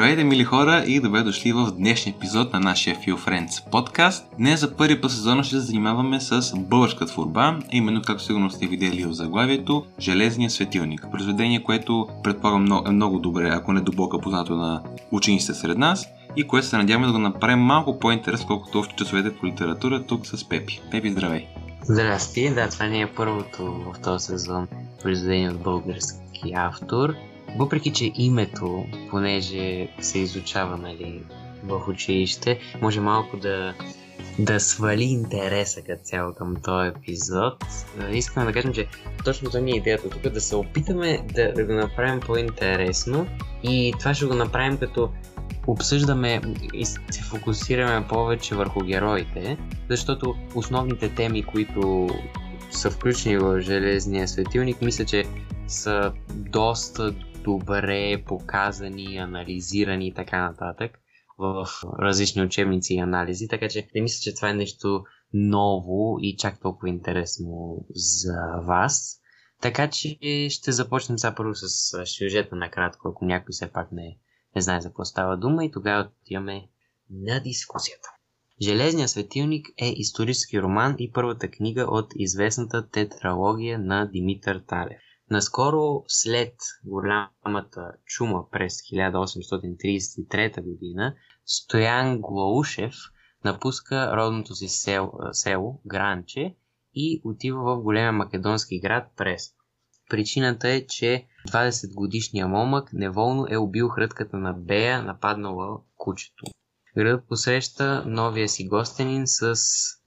Здравейте, мили хора, и добре дошли в днешния епизод на нашия Feel Friends подкаст. Днес за първи път сезона ще се занимаваме с българска творба, именно както сигурно сте видели в заглавието, Железния светилник. Произведение, което предполагам е много добре, ако не дълбоко познато на учениците сред нас и което се надяваме да го направим малко по-интересно, колкото още часовете по литература тук с Пепи. Пепи, здравей! Здрасти, да, това не е първото в този сезон произведение от български автор. Въпреки, че името, понеже се изучава нали, в училище, може малко да, да свали интереса като цяло към този епизод. Искаме да кажем, че точно това ни е идеята тук, да се опитаме да, да го направим по-интересно и това ще го направим като обсъждаме и се фокусираме повече върху героите, защото основните теми, които са включени в Железния светилник, мисля, че са доста добре показани, анализирани и така нататък в различни учебници и анализи, така че не мисля, че това е нещо ново и чак толкова интересно за вас. Така че ще започнем сега първо с сюжета накратко, ако някой все пак не, не знае за какво става дума и тогава отиваме на дискусията. Железният светилник е исторически роман и първата книга от известната тетралогия на Димитър Талев. Наскоро след голямата чума през 1833 година, Стоян Глаушев напуска родното си село, село Гранче и отива в големия македонски град Прес. Причината е, че 20 годишният момък неволно е убил хрътката на Бея, нападнала кучето. Градът посреща новия си гостенин с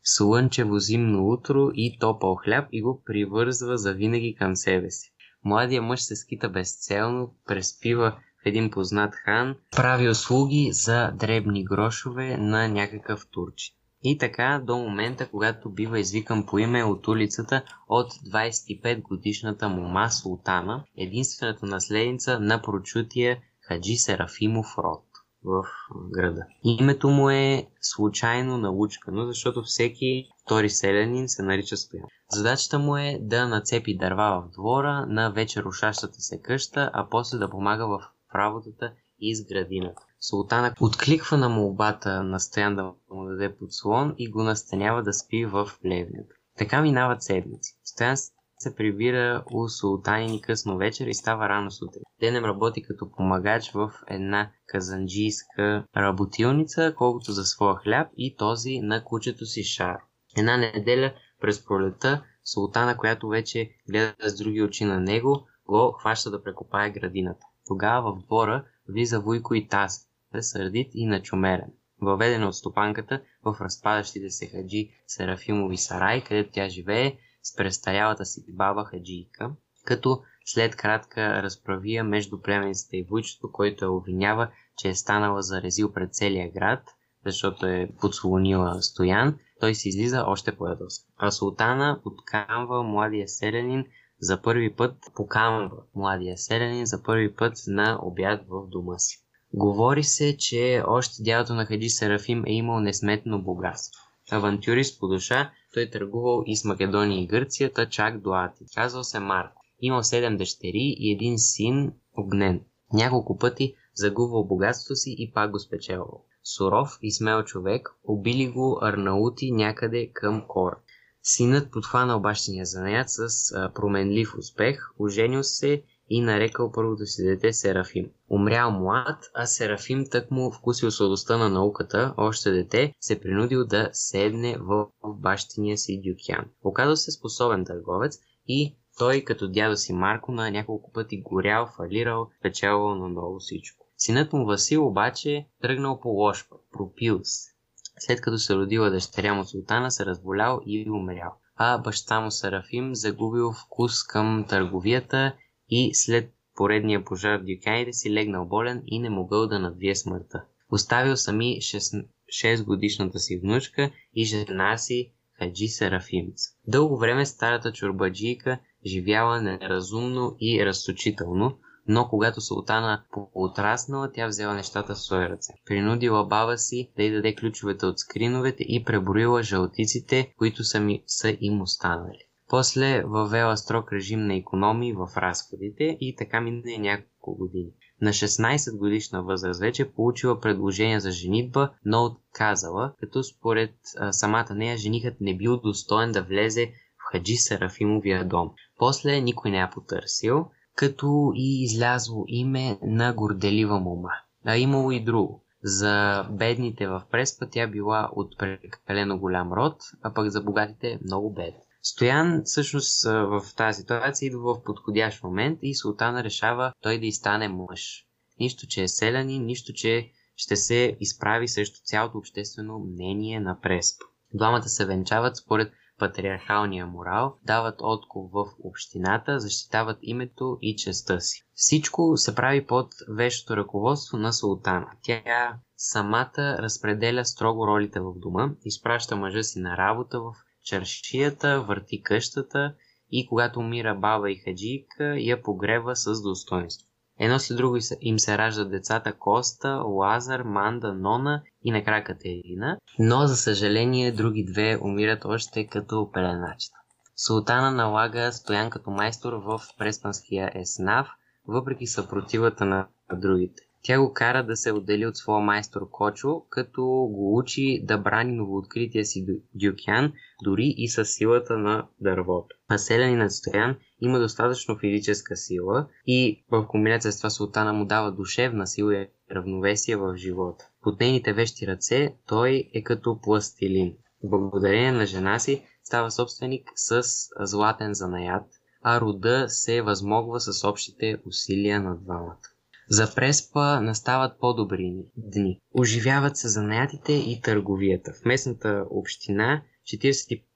слънчево зимно утро и топъл хляб и го привързва завинаги към себе си. Младия мъж се скита безцелно, преспива в един познат хан, прави услуги за дребни грошове на някакъв турчи. И така до момента, когато бива извикан по име от улицата от 25 годишната мума Султана, единствената наследница на прочутия Хаджи Серафимов род в града. Името му е случайно научкано, защото всеки втори селянин се нарича Стоян. Задачата му е да нацепи дърва в двора на вече рушащата се къща, а после да помага в работата из градината. Султана откликва на молбата на Стоян да му даде подслон и го настанява да спи в плевнята. Така минават седмици. Стоян се прибира у султанини късно вечер и става рано сутрин. Денем работи като помагач в една казанджийска работилница, колкото за своя хляб и този на кучето си Шар. Една неделя през пролета султана, която вече гледа с други очи на него, го хваща да прекопае градината. Тогава в двора влиза Вуйко и Таз, сърдит и начумерен. Въведена от стопанката в разпадащите се хаджи Серафимови сарай, където тя живее, с престарялата си баба Хаджийка, като след кратка разправия между племеницата и войчето, който я обвинява, че е станала за резил пред целия град, защото е подслонила Стоян, той се излиза още по-ядосан. А султана подкамва младия селянин за първи път, покамва младия селянин за първи път на обяд в дома си. Говори се, че още дядото на Хаджи Серафим е имал несметно богатство. Авантюрист по душа, той търгувал и с Македония и Гърция, та чак до Ати. Казвал се Марко. Имал седем дъщери и един син Огнен. Няколко пъти загубвал богатството си и пак го спечелвал. Суров и смел човек, убили го арнаути някъде към Кор. Синът подхванал бащиния занаят с а, променлив успех, оженил се и нарекал първото си дете Серафим. Умрял млад, а Серафим тък му вкусил сладостта на науката, още дете, се принудил да седне в бащиния си Дюкян. Оказал се способен търговец и той, като дядо си Марко, на няколко пъти горял, фалирал, печелвал на ново всичко. Синът му Васил обаче тръгнал по лош път, пропил се. След като се родила дъщеря му Султана, се разболял и умрял. А баща му Серафим загубил вкус към търговията и след поредния пожар в дюканите си легнал болен и не могъл да надвие смъртта. Оставил сами 6, 6 годишната си внучка и жена си Хаджи Серафимец. Дълго време старата чурбаджийка живяла неразумно и разточително, но когато султана отраснала, тя взела нещата в свои ръце. Принудила баба си да й даде ключовете от скриновете и преброила жълтиците, които са, ми, са им останали. После въвела строг режим на економии в разходите и така мине няколко години. На 16 годишна възраст вече получила предложение за женитба, но отказала, като според а, самата нея женихът не бил достоен да влезе в Хаджи Сарафимовия дом. После никой не я потърсил, като и излязло име на горделива мома. А имало и друго. За бедните в Преспа тя била от прекалено голям род, а пък за богатите много бедна. Стоян всъщност в тази ситуация идва в подходящ момент и султана решава той да и стане мъж. Нищо, че е селянин, нищо, че ще се изправи срещу цялото обществено мнение на Преспа. Двамата се венчават според патриархалния морал, дават отков в общината, защитават името и честа си. Всичко се прави под вещото ръководство на султана. Тя самата разпределя строго ролите в дома, изпраща мъжа си на работа в чаршията, върти къщата и когато умира баба и хаджийка, я погрева с достоинство. Едно след друго им се раждат децата Коста, Лазар, Манда, Нона и накрая Катерина, но за съжаление други две умират още като пеленачета. Султана налага Стоян като майстор в преспанския еснав, въпреки съпротивата на другите. Тя го кара да се отдели от своя майстор Кочо, като го учи да брани новооткрития си Дюкян, дори и с силата на дървото. Населени Стоян има достатъчно физическа сила и в комбинация с това султана му дава душевна сила и равновесие в живота. Под нейните вещи ръце той е като пластилин. Благодарение на жена си става собственик с златен занаят, а рода се възмогва с общите усилия на двамата. За Преспа настават по-добри дни. Оживяват се занаятите и търговията. В местната община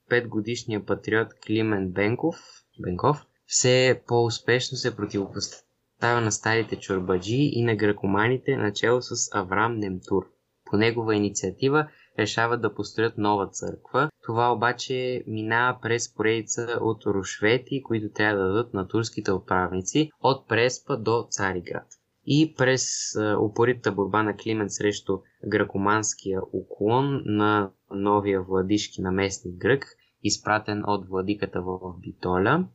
45 годишният патриот Климен Бенков, Бенков все по-успешно се противопоставя на старите чорбаджи и на гракоманите начало с Аврам Немтур. По негова инициатива решават да построят нова църква. Това обаче минава през поредица от рушвети, които трябва да дадат на турските управници от Преспа до Цариград и през упоритата борба на Климент срещу гракоманския уклон на новия владишки наместник грък, изпратен от владиката в Битоля.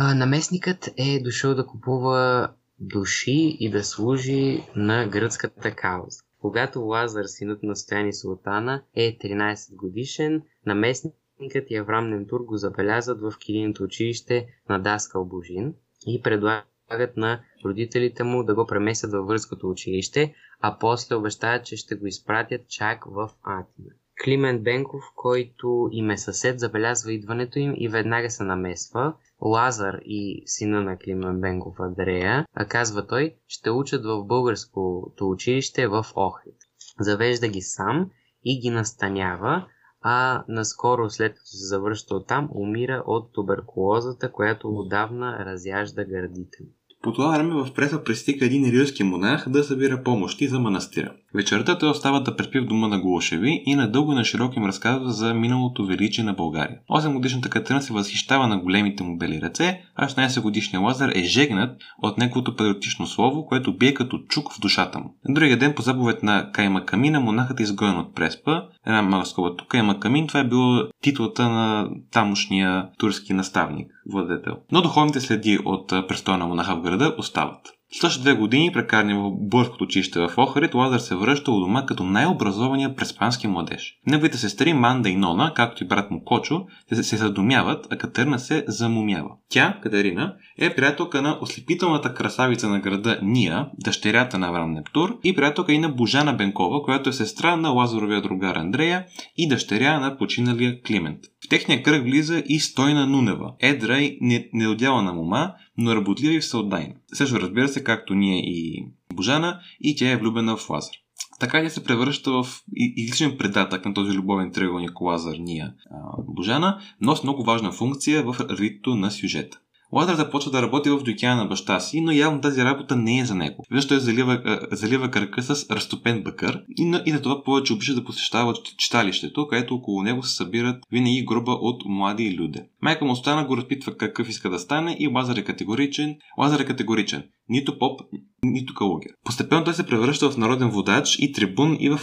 Наместникът е дошъл да купува души и да служи на гръцката кауза. Когато Лазар, синът на Стояни Султана, е 13 годишен, наместникът и Аврам Немтур го забелязват в килийното училище на Даскал Божин и предлагат на родителите му да го преместят във връзкото училище, а после обещават, че ще го изпратят чак в Атина. Климент Бенков, който им е съсед, забелязва идването им и веднага се намесва. Лазар и сина на Климент Бенков, Андрея, а казва той, ще учат в българското училище в Охрид. Завежда ги сам и ги настанява, а наскоро след като се завръща оттам, умира от туберкулозата, която отдавна разяжда гърдите му. По това време в преса пристига един рилски монах да събира помощи за манастира. Вечерта той остава да преспи в дома на Голошеви и надълго и на широко им разказва за миналото величие на България. 8 годишната Катерина се възхищава на големите му бели ръце, а 16 годишният Лазар е жегнат от неговото патриотично слово, което бие като чук в душата му. На другия ден по заповед на Кайма Камина монахът е изгоен от Преспа. Една малка скоба тук Кайма Камин, това е било титлата на тамошния турски наставник, владетел. Но духовните следи от престоя на монаха в града остават. След две години, прекарани в Бърското училище в Охрид, Лазар се връща у дома като най-образования преспански младеж. Неговите сестри Манда и Нона, както и брат му Кочо, се, се задумяват, а Катерина се замумява. Тя, Катерина, е приятелка на ослепителната красавица на града Ния, дъщерята на Аврам Нептур, и приятелка и на Божана Бенкова, която е сестра на Лазаровия другар Андрея и дъщеря на починалия Климент. В техния кръг влиза и Стойна Нунева, едра и недоделана мума, но работлива и всеотдайна. Също разбира се, както ние и Божана, и тя е влюбена в Лазар. Така тя се превръща в изличен предатък на този любовен триъгълник Лазар Ния Божана, но с много важна функция в развитието на сюжета. Лазар започва да работи в дюкяна на баща си, но явно тази работа не е за него. Вижда, той залива, залива кръка с разтопен бъкър и и на това повече обича да посещава читалището, където около него се събират винаги груба от млади люди. Майка му остана го разпитва какъв иска да стане и Лазар е категоричен. Лазар е категоричен. Нито поп, нито калугер. Постепенно той се превръща в народен водач и трибун и в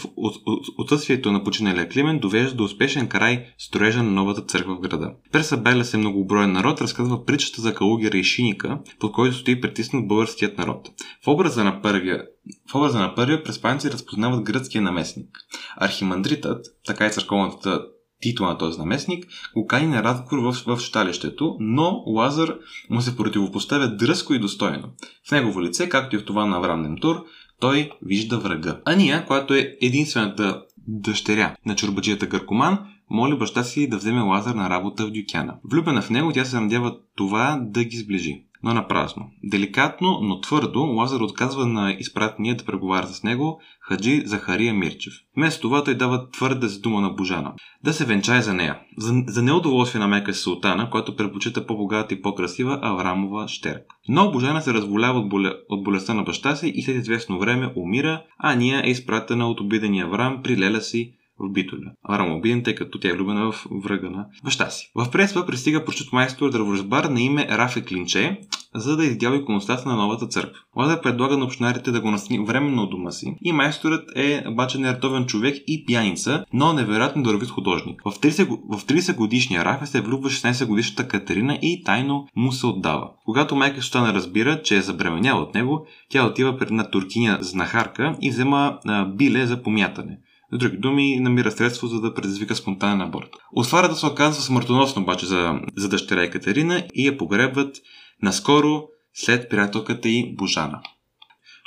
отсъствието на починалия Климен довежда до успешен край строежа на новата църква в града. През събеля се многоброен народ разказва притчата за калугера и шиника, под който стои притиснат българският народ. В образа на първия в образа на първия преспанци разпознават гръцкия наместник. Архимандритът, така и църковната титла на този наместник, го кани на разговор в, в щалището, но Лазар му се противопоставя дръско и достойно. В негово лице, както и в това на Авраам Немтур, той вижда врага. Ания, която е единствената дъщеря на чорбаджията Гъркоман, моли баща си да вземе Лазар на работа в Дюкяна. Влюбена в него, тя се надява това да ги сближи но на празно. Деликатно, но твърдо, Лазар отказва на изпратения да преговаря с него Хаджи Захария Мирчев. Вместо това той дава твърда за дума на Божана. Да се венчае за нея. За, за неудоволствие на мека султана, която предпочита по-богата и по-красива Аврамова щерка. Но Божана се разволява от, боле, от болестта на баща си и след известно време умира, а Ния е изпратена от обидения Аврам при леля си в Битоля. Аврам обиден, тъй като тя е влюбена в врага на баща си. В Преспа пристига прочут майстор дърворазбар на име Рафе Клинче, за да издява иконостаса на новата църква. Лазар предлага на общинарите да го настани временно от дома си и майсторът е обаче нередовен човек и пияница, но невероятно дървит художник. В 30, в 30 годишния Рафе се влюбва 16 годишната Катерина и тайно му се отдава. Когато майка Штана разбира, че е забременяла от него, тя отива пред на туркиня знахарка и взема биле за помятане. С други думи, намира средство, за да предизвика спонтанен аборт. Осварата се оказва смъртоносно обаче за, за дъщеря Екатерина и я погребват наскоро след приятелката й Божана.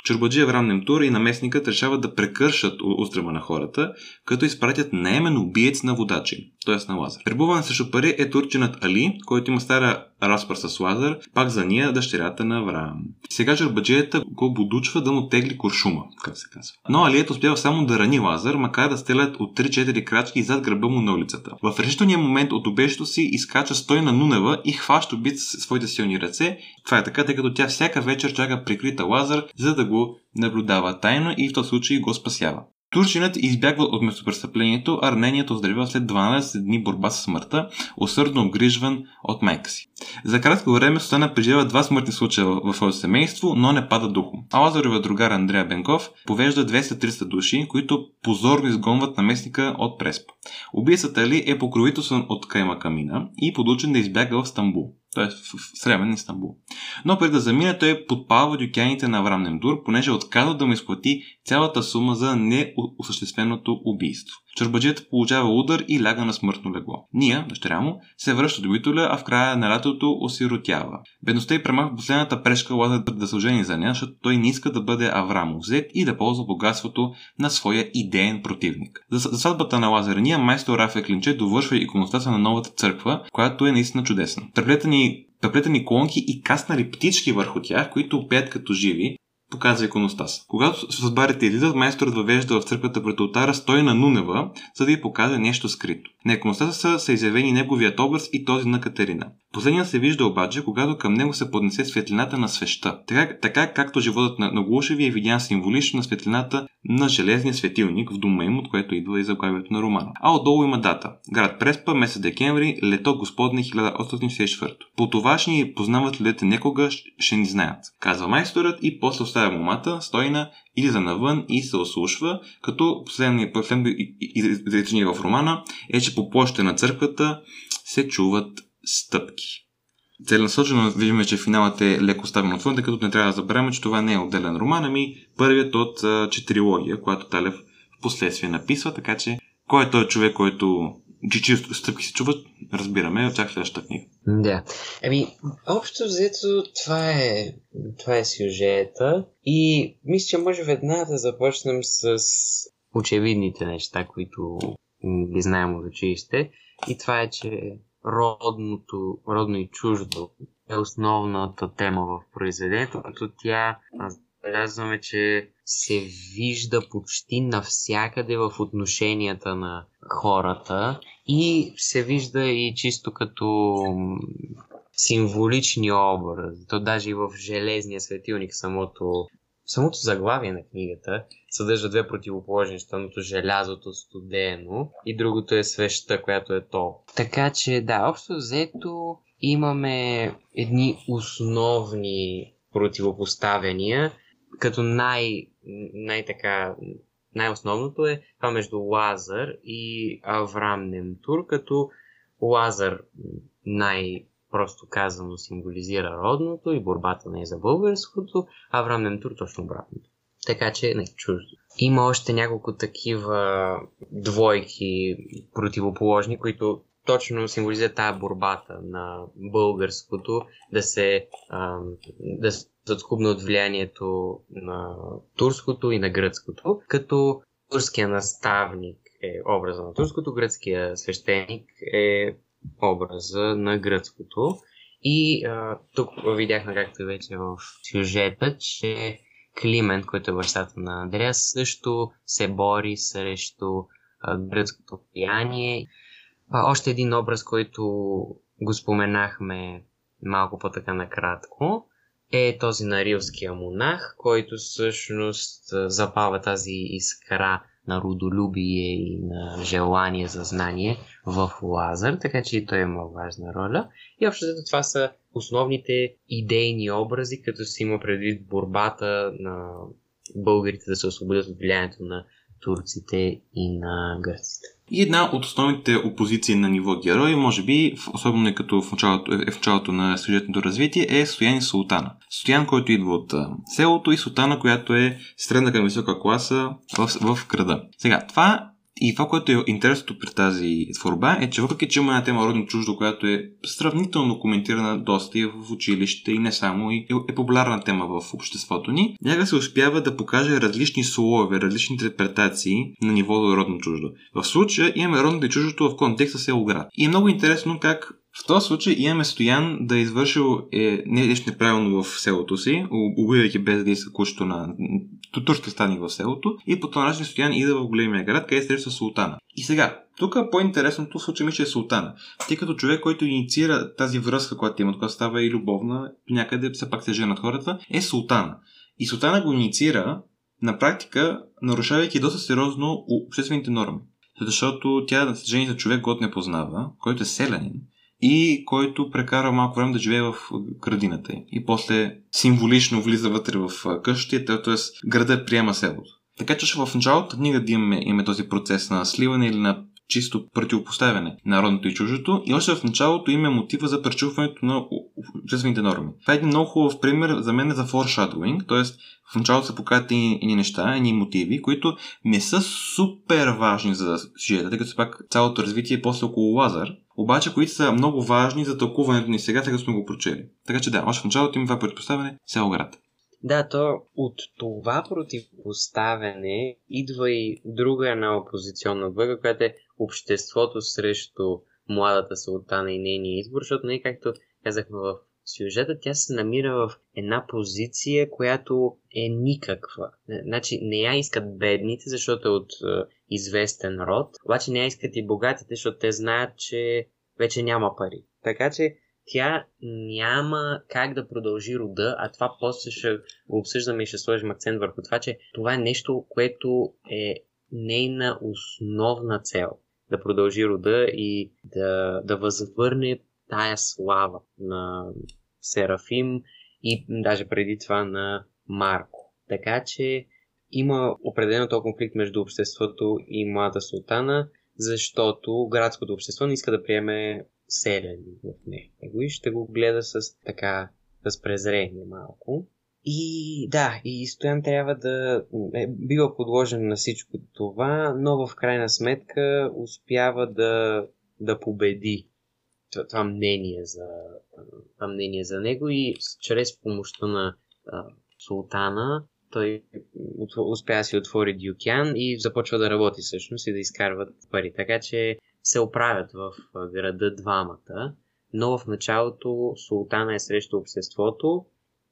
Чурбаджи Аврам Немтур и наместникът решават да прекършат устрема на хората, като изпратят наемен убиец на водачи, т.е. на Лазар. Пребуван срещу пари е турчинът Али, който има стара разпър с Лазар, пак за ния дъщерята на Авраам. Сега чарбаджията го будучва да му тегли куршума, как се казва. Но Алият успява само да рани Лазар, макар да стрелят от 3-4 крачки зад гърба му на улицата. В решителния момент от обещето си изкача стой на Нунева и хваща убит своите силни ръце. Това е така, тъй като тя всяка вечер чака прикрита Лазар, за да го наблюдава тайно и в този случай го спасява. Турчинът избягва от местопрестъплението, а раненият оздравява след 12 дни борба с смъртта, усърдно обгрижван от майка си. За кратко време Сутана преживява два смъртни случая в своето семейство, но не пада духом. А Лазарова другар Андрея Бенков повежда 200-300 души, които позорно изгонват наместника от Преспа. Убийцата ли е покровителстван от Кайма Камина и подучен да избяга в Стамбул т.е. в Сремен Истанбул. Но преди да замине, той подпалва дюкяните на Аврам Немдур, понеже е отказва да му изплати цялата сума за неосъщественото убийство. Чорбаджията получава удар и ляга на смъртно легло. Ния, дъщеря му, се връща до Битоля, а в края на лятото осиротява. Бедността и премах последната прешка лаза да се ожени за нея, защото той не иска да бъде Авраам взет и да ползва богатството на своя идеен противник. За, за сватбата на Лазар Ния, майстор Рафе Клинче довършва иконостаса на новата църква, която е наистина чудесна. Преплетани преплетени колонки и каснали птички върху тях, които пеят като живи, показва иконостас. Когато сватбарите излизат, майсторът въвежда в църквата пред алтара стой на Нунева, за да й покаже нещо скрито. На иконостаса са изявени неговият образ и този на Катерина. Последният се вижда обаче, когато към него се поднесе светлината на свеща. Така, така както животът на, на Глушеви е видян символично на светлината на железния светилник в дома им, от което идва и заглавието на романа. А отдолу има дата. Град Преспа, месец декември, лето Господне 1864. По това ще ни познават людите некога, ще ни знаят. Казва майсторът и после оставя момата, стойна, излиза навън и се ослушва, като последното изречение в романа е, че по площите на църквата се чуват стъпки. Целенасочено виждаме, че финалът е леко ставен отвън, тъй като не трябва да забравяме, че това не е отделен роман, ами първият от четирилогия, която Талев в последствие написва, така че кой е този човек, който чисто стъпки се чуват, разбираме, очаква следващата книга. Да. Ами, общо взето, това е, това е сюжета и мисля, че може веднага да започнем с очевидните неща, които ги знаем от училище. И това е, че родното, родно и чуждо е основната тема в произведението, като тя забелязваме, че се вижда почти навсякъде в отношенията на хората и се вижда и чисто като символични образи. То даже и в железния светилник самото самото заглавие на книгата съдържа две противоположни. Едното желязото студено и другото е свеща, която е то. Така че да, общо взето имаме едни основни противопоставяния, като най, най-така най-основното е това между Лазар и Аврам Немтур, като Лазар най- просто казано символизира родното и борбата не е за българското, а Аврам Немтур точно обратното. Така че не чуждо. Има още няколко такива двойки противоположни, които точно символизират тази борбата на българското да се да откупне от влиянието на турското и на гръцкото, като турския наставник е образа на турското, гръцкия свещеник е образа на гръцкото. И а, тук видяхме, както вече в сюжета, че Климент, който е бащата на Андреас, също се бори срещу а, гръцкото влияние. А, още един образ, който го споменахме малко по-така накратко, е този на рилския монах, който всъщност запава тази искра на родолюбие и на желание за знание в Лазар, така че и той има важна роля. И общо това са основните идейни образи, като се има предвид борбата на българите да се освободят от влиянието на турците и на гърците. И една от основните опозиции на ниво герои, може би, особено е като в началото, е в началото на сюжетното развитие, е Стоян и Султана. Стоян, който идва от селото и Султана, която е средна към висока класа в, в града. Сега, това и това, което е интересното при тази творба е, че въпреки, че има една тема родно чуждо, която е сравнително коментирана доста и в училище и не само, и е популярна тема в обществото ни, някак се успява да покаже различни слове, различни интерпретации на ниво родно чуждо. В случая имаме родното и чуждото в контекста село град. И е много интересно как в този случай имаме Стоян да е извършил е, не нещо неправилно в селото си, убивайки без да иска кучето на турски станик в селото и по този начин Стоян иде в големия град, къде среща султана. И сега, тук по-интересното случай ми, че е султана. Тъй като човек, който инициира тази връзка, която имат, която става и любовна, някъде все пак се женат хората, е султана. И султана го инициира на практика, нарушавайки доста сериозно обществените норми. Защото тя жени за човек, който не познава, който е селянин, и който прекара малко време да живее в градината И после символично влиза вътре в къщата, т.е. града приема селото. Така че в началото книга да имаме, имаме този процес на сливане или на чисто противопоставяне на народното и чуждото и още в началото има мотива за пречупването на обществените норми. Това е един много хубав пример за мен за foreshadowing, т.е. в началото се показват едни неща, едни мотиви, които не са супер важни за сюжета, тъй като пак цялото развитие е после около Лазар, обаче които са много важни за тълкуването ни сега, така сме го прочели. Така че да, още в началото има това предпоставяне град. Да, то от това противопоставяне идва и друга една опозиционна бъга, която е обществото срещу младата султана и нейния избор, защото не както казахме в сюжета, тя се намира в една позиция, която е никаква. Значи не я искат бедните, защото е от е, известен род, обаче не искат и богатите, защото те знаят, че вече няма пари. Така че тя няма как да продължи рода, а това после ще го обсъждаме и ще сложим акцент върху това, че това е нещо, което е нейна основна цел. Да продължи рода и да, да възвърне тая слава на Серафим и даже преди това на Марко. Така че има определено този конфликт между обществото и млада султана, защото градското общество не иска да приеме селени в него и ще го гледа с така с презрение малко. И да, и Стоян трябва да е, бива подложен на всичко това, но в крайна сметка успява да, да победи това мнение за, това мнение за него и чрез помощта на а, султана той успя да си отвори Дюкян и започва да работи всъщност и да изкарват пари. Така че се оправят в града двамата, но в началото султана е срещу обществото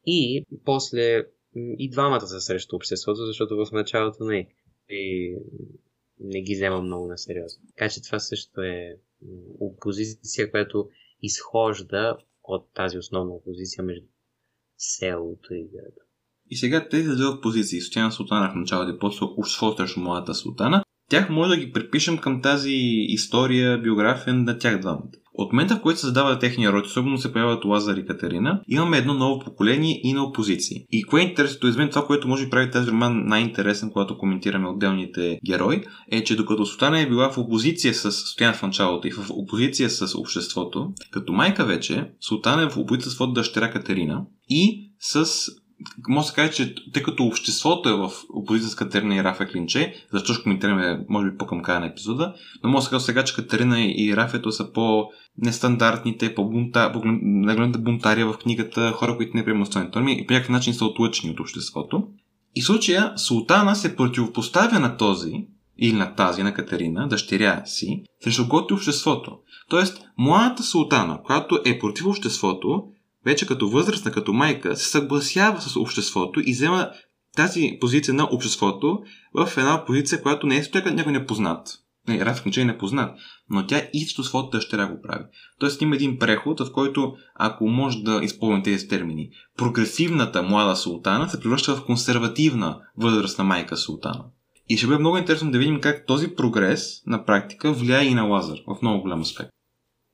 и после и двамата са срещу обществото, защото в началото не, и не ги взема много на сериозно. Така че това също е опозиция, която изхожда от тази основна опозиция между селото и града. И сега тези две позиции, Стояна Султана в началото и после общество срещу младата Султана, тях може да ги припишем към тази история, биография на тях двамата. От момента, в който се задава техния род, особено се появяват Лазар и Катерина, имаме едно ново поколение и на опозиции. И кое е интересното, извън това, което може да прави тази роман най-интересен, когато коментираме отделните герои, е, че докато Султана е била в опозиция с Стоян в началото и в опозиция с обществото, като майка вече, Султана е в опозиция с своята дъщеря Катерина и с може да се каже, че тъй като обществото е в опозиция с Катерина и Рафа Клинче, защо ще коментираме, може би, по-към края на епизода, но може да се каже сега, че Катерина и Рафето са по-нестандартните, по-бунта, по бунтария в книгата, хора, които не приемат останалите норми и по някакъв начин са отлъчени от обществото. И в случая Султана се противопоставя на този, или на тази, на Катерина, дъщеря си, срещу готи обществото. Тоест, младата султана, която е против обществото, вече като възрастна, като майка, се съгласява с обществото и взема тази позиция на обществото в една позиция, която не е стояка някой непознат. Не, Раф е непознат, но тя също своята дъщеря го прави. Тоест има един преход, в който, ако може да използвам тези термини, прогресивната млада султана се превръща в консервативна възрастна майка султана. И ще бъде много интересно да видим как този прогрес на практика влияе и на Лазар в много голям аспект.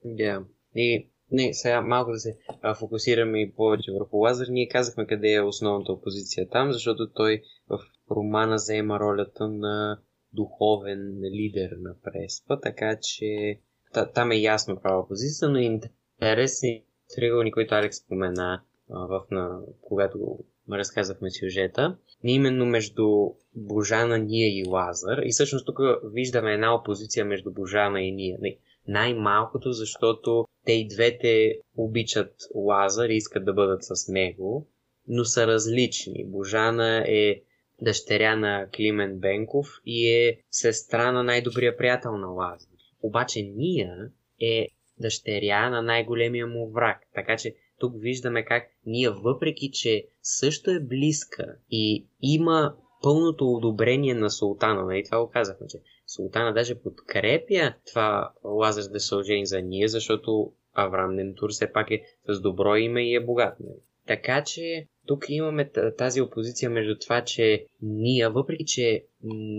Да. Yeah. И не, сега малко да се а, фокусираме и повече върху Лазар. Ние казахме къде е основната опозиция там, защото той в романа заема ролята на духовен лидер на Преспа, така че та, там е ясно каква е позиция, но интересен триъгълник, който Алекс спомена в, на, когато разказахме сюжета, не именно между Божана, ние и Лазар. И всъщност тук виждаме една опозиция между Божана и ние. Най-малкото, защото те и двете обичат Лазар и искат да бъдат с него, но са различни. Божана е дъщеря на Климен Бенков и е сестра на най-добрия приятел на Лазар. Обаче Ния е дъщеря на най-големия му враг. Така че тук виждаме как Ния, въпреки че също е близка и има пълното одобрение на султана, нали това го казахме, че Султана даже подкрепя това Лазар да се ожени за ние, защото Авраам Нентур все пак е с добро име и е богат. Нали? Така че тук имаме тази опозиция между това, че Ния, въпреки че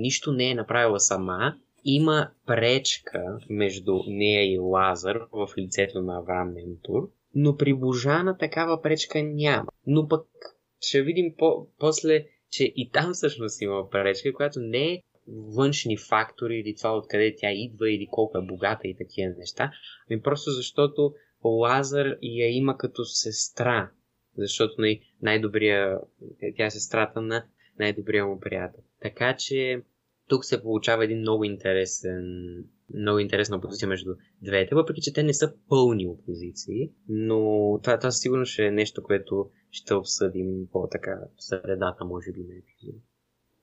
нищо не е направила сама, има пречка между нея и Лазар в лицето на Авраам Нентур, но при Божана такава пречка няма. Но пък ще видим по- после, че и там всъщност има пречка, която не е външни фактори или това откъде тя идва или колко е богата и такива неща, ами просто защото Лазар я има като сестра, защото най- най-добрия, тя е сестрата на най-добрия му приятел. Така че тук се получава един много интересен много интересна опозиция между двете, въпреки че те не са пълни опозиции, но това, това сигурно ще е нещо, което ще обсъдим по-така средата, може би, на епизода.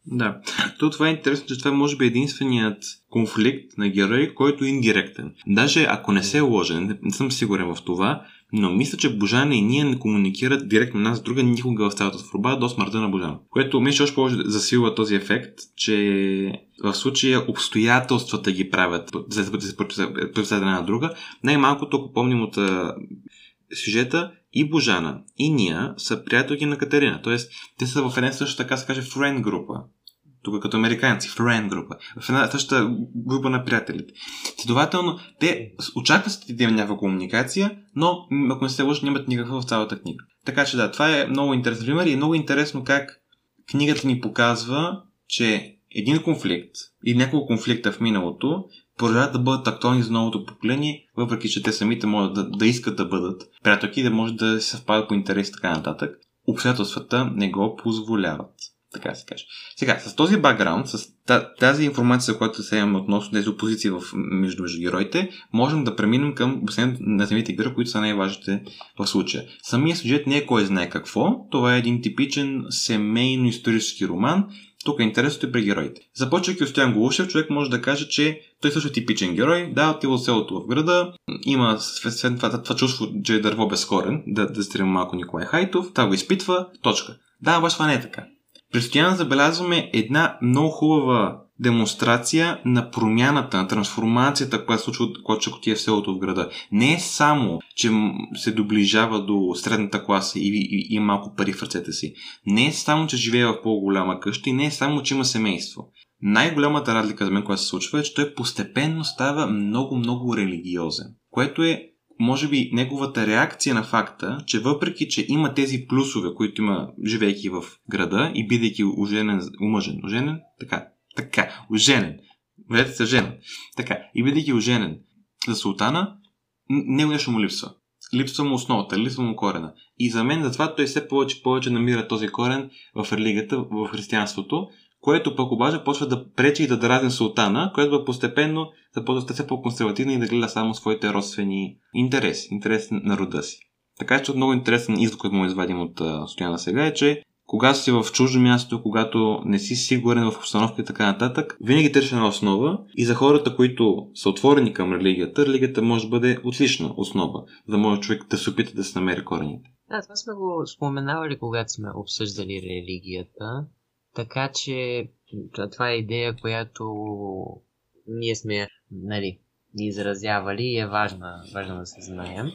Да. То това е интересно, че това може би е единственият конфликт на герой, който е индиректен. Даже ако не се е ложен, не, съм сигурен в това, но мисля, че Божана и ние не комуникират директно нас с друга никога в цялата творба до смъртта на Божана. Което мисля още повече засилва този ефект, че в случая обстоятелствата ги правят за да се противоставят една на друга. Най-малкото, ако помним от сюжета, и Божана, и Ния са приятелки на Катерина. Тоест, те са в една също така се каже френд група. Тук като американци, френд група. В една същата група на приятелите. Следователно, те очакват да има някаква комуникация, но ако не се лъжа, нямат никаква в цялата книга. Така че да, това е много интересен пример и е много интересно как книгата ни показва, че един конфликт и няколко конфликта в миналото продължават да бъдат актуални за новото поколение, въпреки че те самите могат да, да искат да бъдат приятелки, да може да се съвпадат по интерес и така нататък. Обстоятелствата не го позволяват. Така се каже. Сега, с този бакграунд, с тази информация, която се имаме относно тези опозиции в, между, между героите, можем да преминем към обяснението на самите герои, които са най-важните в случая. Самия сюжет не е кой знае какво. Това е един типичен семейно-исторически роман, тук е и при героите. Започвайки от Стоян Голушев, човек може да каже, че той също е типичен герой. Да, отива от селото в града, има след това, това чувство, че е дърво безкорен, да, да стрима малко Николай Хайтов, това го изпитва, точка. Да, обаче това не е така. При Стоян забелязваме една много хубава демонстрация на промяната, на трансформацията, която случва, се отива в селото в града. Не е само, че се доближава до средната класа и, и, и малко пари в ръцете си. Не е само, че живее в по-голяма къща и не е само, че има семейство. Най-голямата разлика за мен, която се случва е, че той постепенно става много-много религиозен. Което е може би неговата реакция на факта, че въпреки, че има тези плюсове, които има живейки в града и бидейки оженен, омъжен, оженен, така, така, оженен, Видете се женен. Така, и бидейки оженен за султана, него нещо му липсва. Липсва му основата, липсва му корена. И за мен затова той все повече повече намира този корен в религията, в християнството, което пък обаче почва да пречи и да дразни султана, което постепенно започва да все по-консервативна и да гледа само своите родствени интереси, интереси на рода си. Така че много интересен извод, който му извадим от Стояна сега е, че когато си в чуждо място, когато не си сигурен в обстановка и така нататък, винаги търси една основа и за хората, които са отворени към религията, религията може да бъде отлична основа, за да може човек да се опита да се намери корените. Да, това сме го споменавали, когато сме обсъждали религията. Така че това е идея, която ние сме нали, изразявали и е важна, важно да се знаем.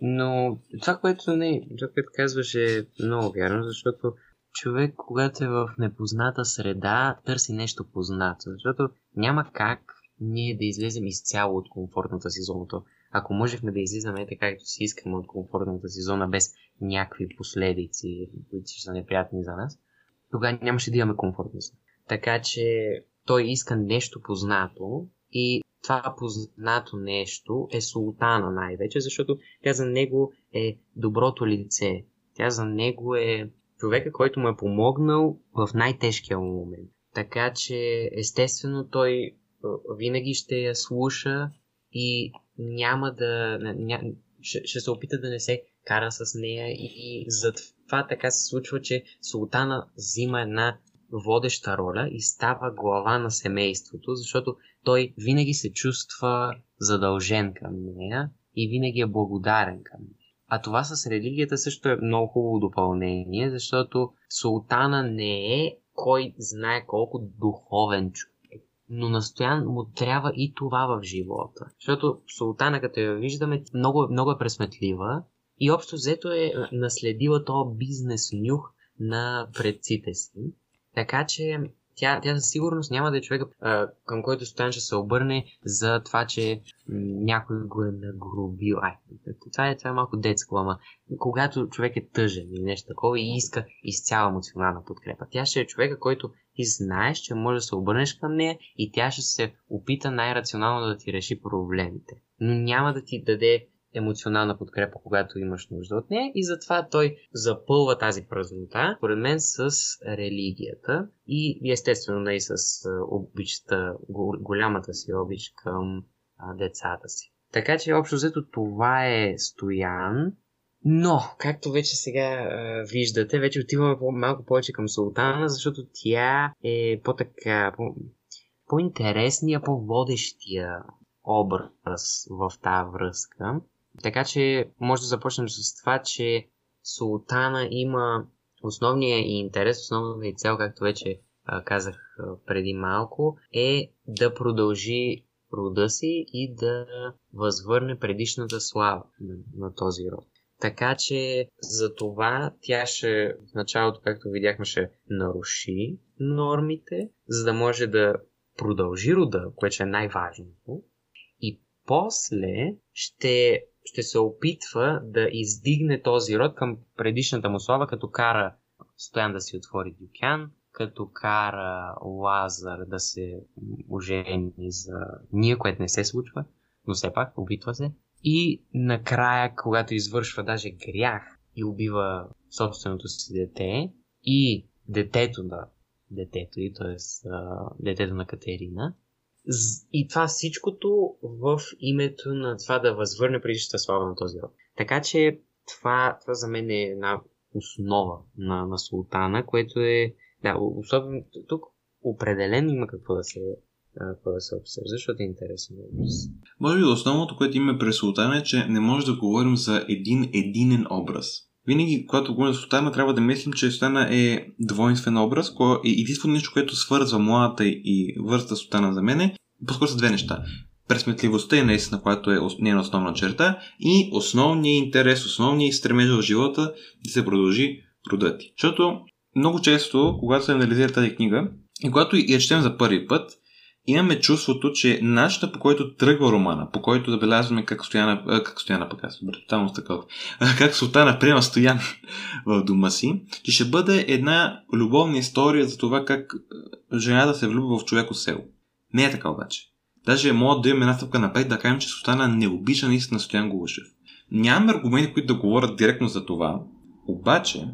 Но това, което, не, това, което казваш е много вярно, защото човек, когато е в непозната среда, търси нещо познато. Защото няма как ние да излезем изцяло от комфортната си зона. Ако можехме да излизаме така, както си искаме от комфортната си зона, без някакви последици, които са неприятни за нас, тогава нямаше да имаме комфортна зона. Така че той иска нещо познато и това познато нещо е султана най-вече, защото тя за него е доброто лице. Тя за него е човека, който му е помогнал в най-тежкия момент. Така че, естествено, той винаги ще я слуша и няма да. Ня, ще, ще се опита да не се кара с нея и, и затова така се случва, че султана взима една водеща роля и става глава на семейството, защото той винаги се чувства задължен към нея и винаги е благодарен към нея. А това с религията също е много хубаво допълнение, защото султана не е кой знае колко духовен човек. Но настоян му трябва и това в живота. Защото султана, като я виждаме, много, много е пресметлива и общо взето е наследила този бизнес нюх на предците си. Така че тя, тя със сигурност няма да е човека, към който Стоян ще се обърне за това, че някой го е нагрубил. Ай, това е, това е малко детско, ама когато човек е тъжен или нещо такова и иска изцяло емоционална подкрепа, тя ще е човека, който ти знаеш, че може да се обърнеш към нея и тя ще се опита най-рационално да ти реши проблемите. Но няма да ти даде емоционална подкрепа, когато имаш нужда от нея и затова той запълва тази празнота, според мен, с религията и естествено и нали, с обичта, голямата си обич към децата си. Така че общо взето това е Стоян, но, както вече сега а, виждате, вече отиваме по- малко повече към Султана, защото тя е по-така, по- по-интересния, по-водещия образ в тази връзка. Така че може да започнем с това, че Султана има основния интерес, основната и цел, както вече а, казах а, преди малко, е да продължи рода си и да възвърне предишната слава на, на този род. Така че за това тя ще, в началото, както видяхме, ще наруши нормите, за да може да продължи рода, което е най-важното. И после ще ще се опитва да издигне този род към предишната му слава, като кара Стоян да си отвори дюкян, като кара Лазар да се ожени за ние, което не се случва, но все пак опитва се. И накрая, когато извършва даже грях и убива собственото си дете и детето на детето и т.е. детето на Катерина, и това всичкото в името на това да възвърне предишната слава на този род. Така че това, това за мен е една основа на, на султана, което е, да, особено тук определено има какво да се какво да се обсъжда, защото е интересно. Може би основното, което има през султана е, че не може да говорим за един единен образ. Винаги, когато говорим за Султана, трябва да мислим, че Султана е двойствен образ, кое е единствено нещо, което свързва младата и върста Султана за мене, по-скоро са две неща. Пресметливостта е наистина, която е нейна основна черта и основният интерес, основният стремеж в живота да се продължи родът ти. Защото много често, когато се анализира тази книга и когато я четем за първи път, имаме чувството, че начинът по който тръгва романа, по който забелязваме как Стояна, как Стояна пък аз, тотално такъв, как Султана приема Стоян в дома си, че ще бъде една любовна история за това как жената се влюбва в човек от село. Не е така обаче. Даже мога да имаме една стъпка напред да кажем, че Султана не обича наистина Стоян Голушев. Нямаме аргументи, които да говорят директно за това, обаче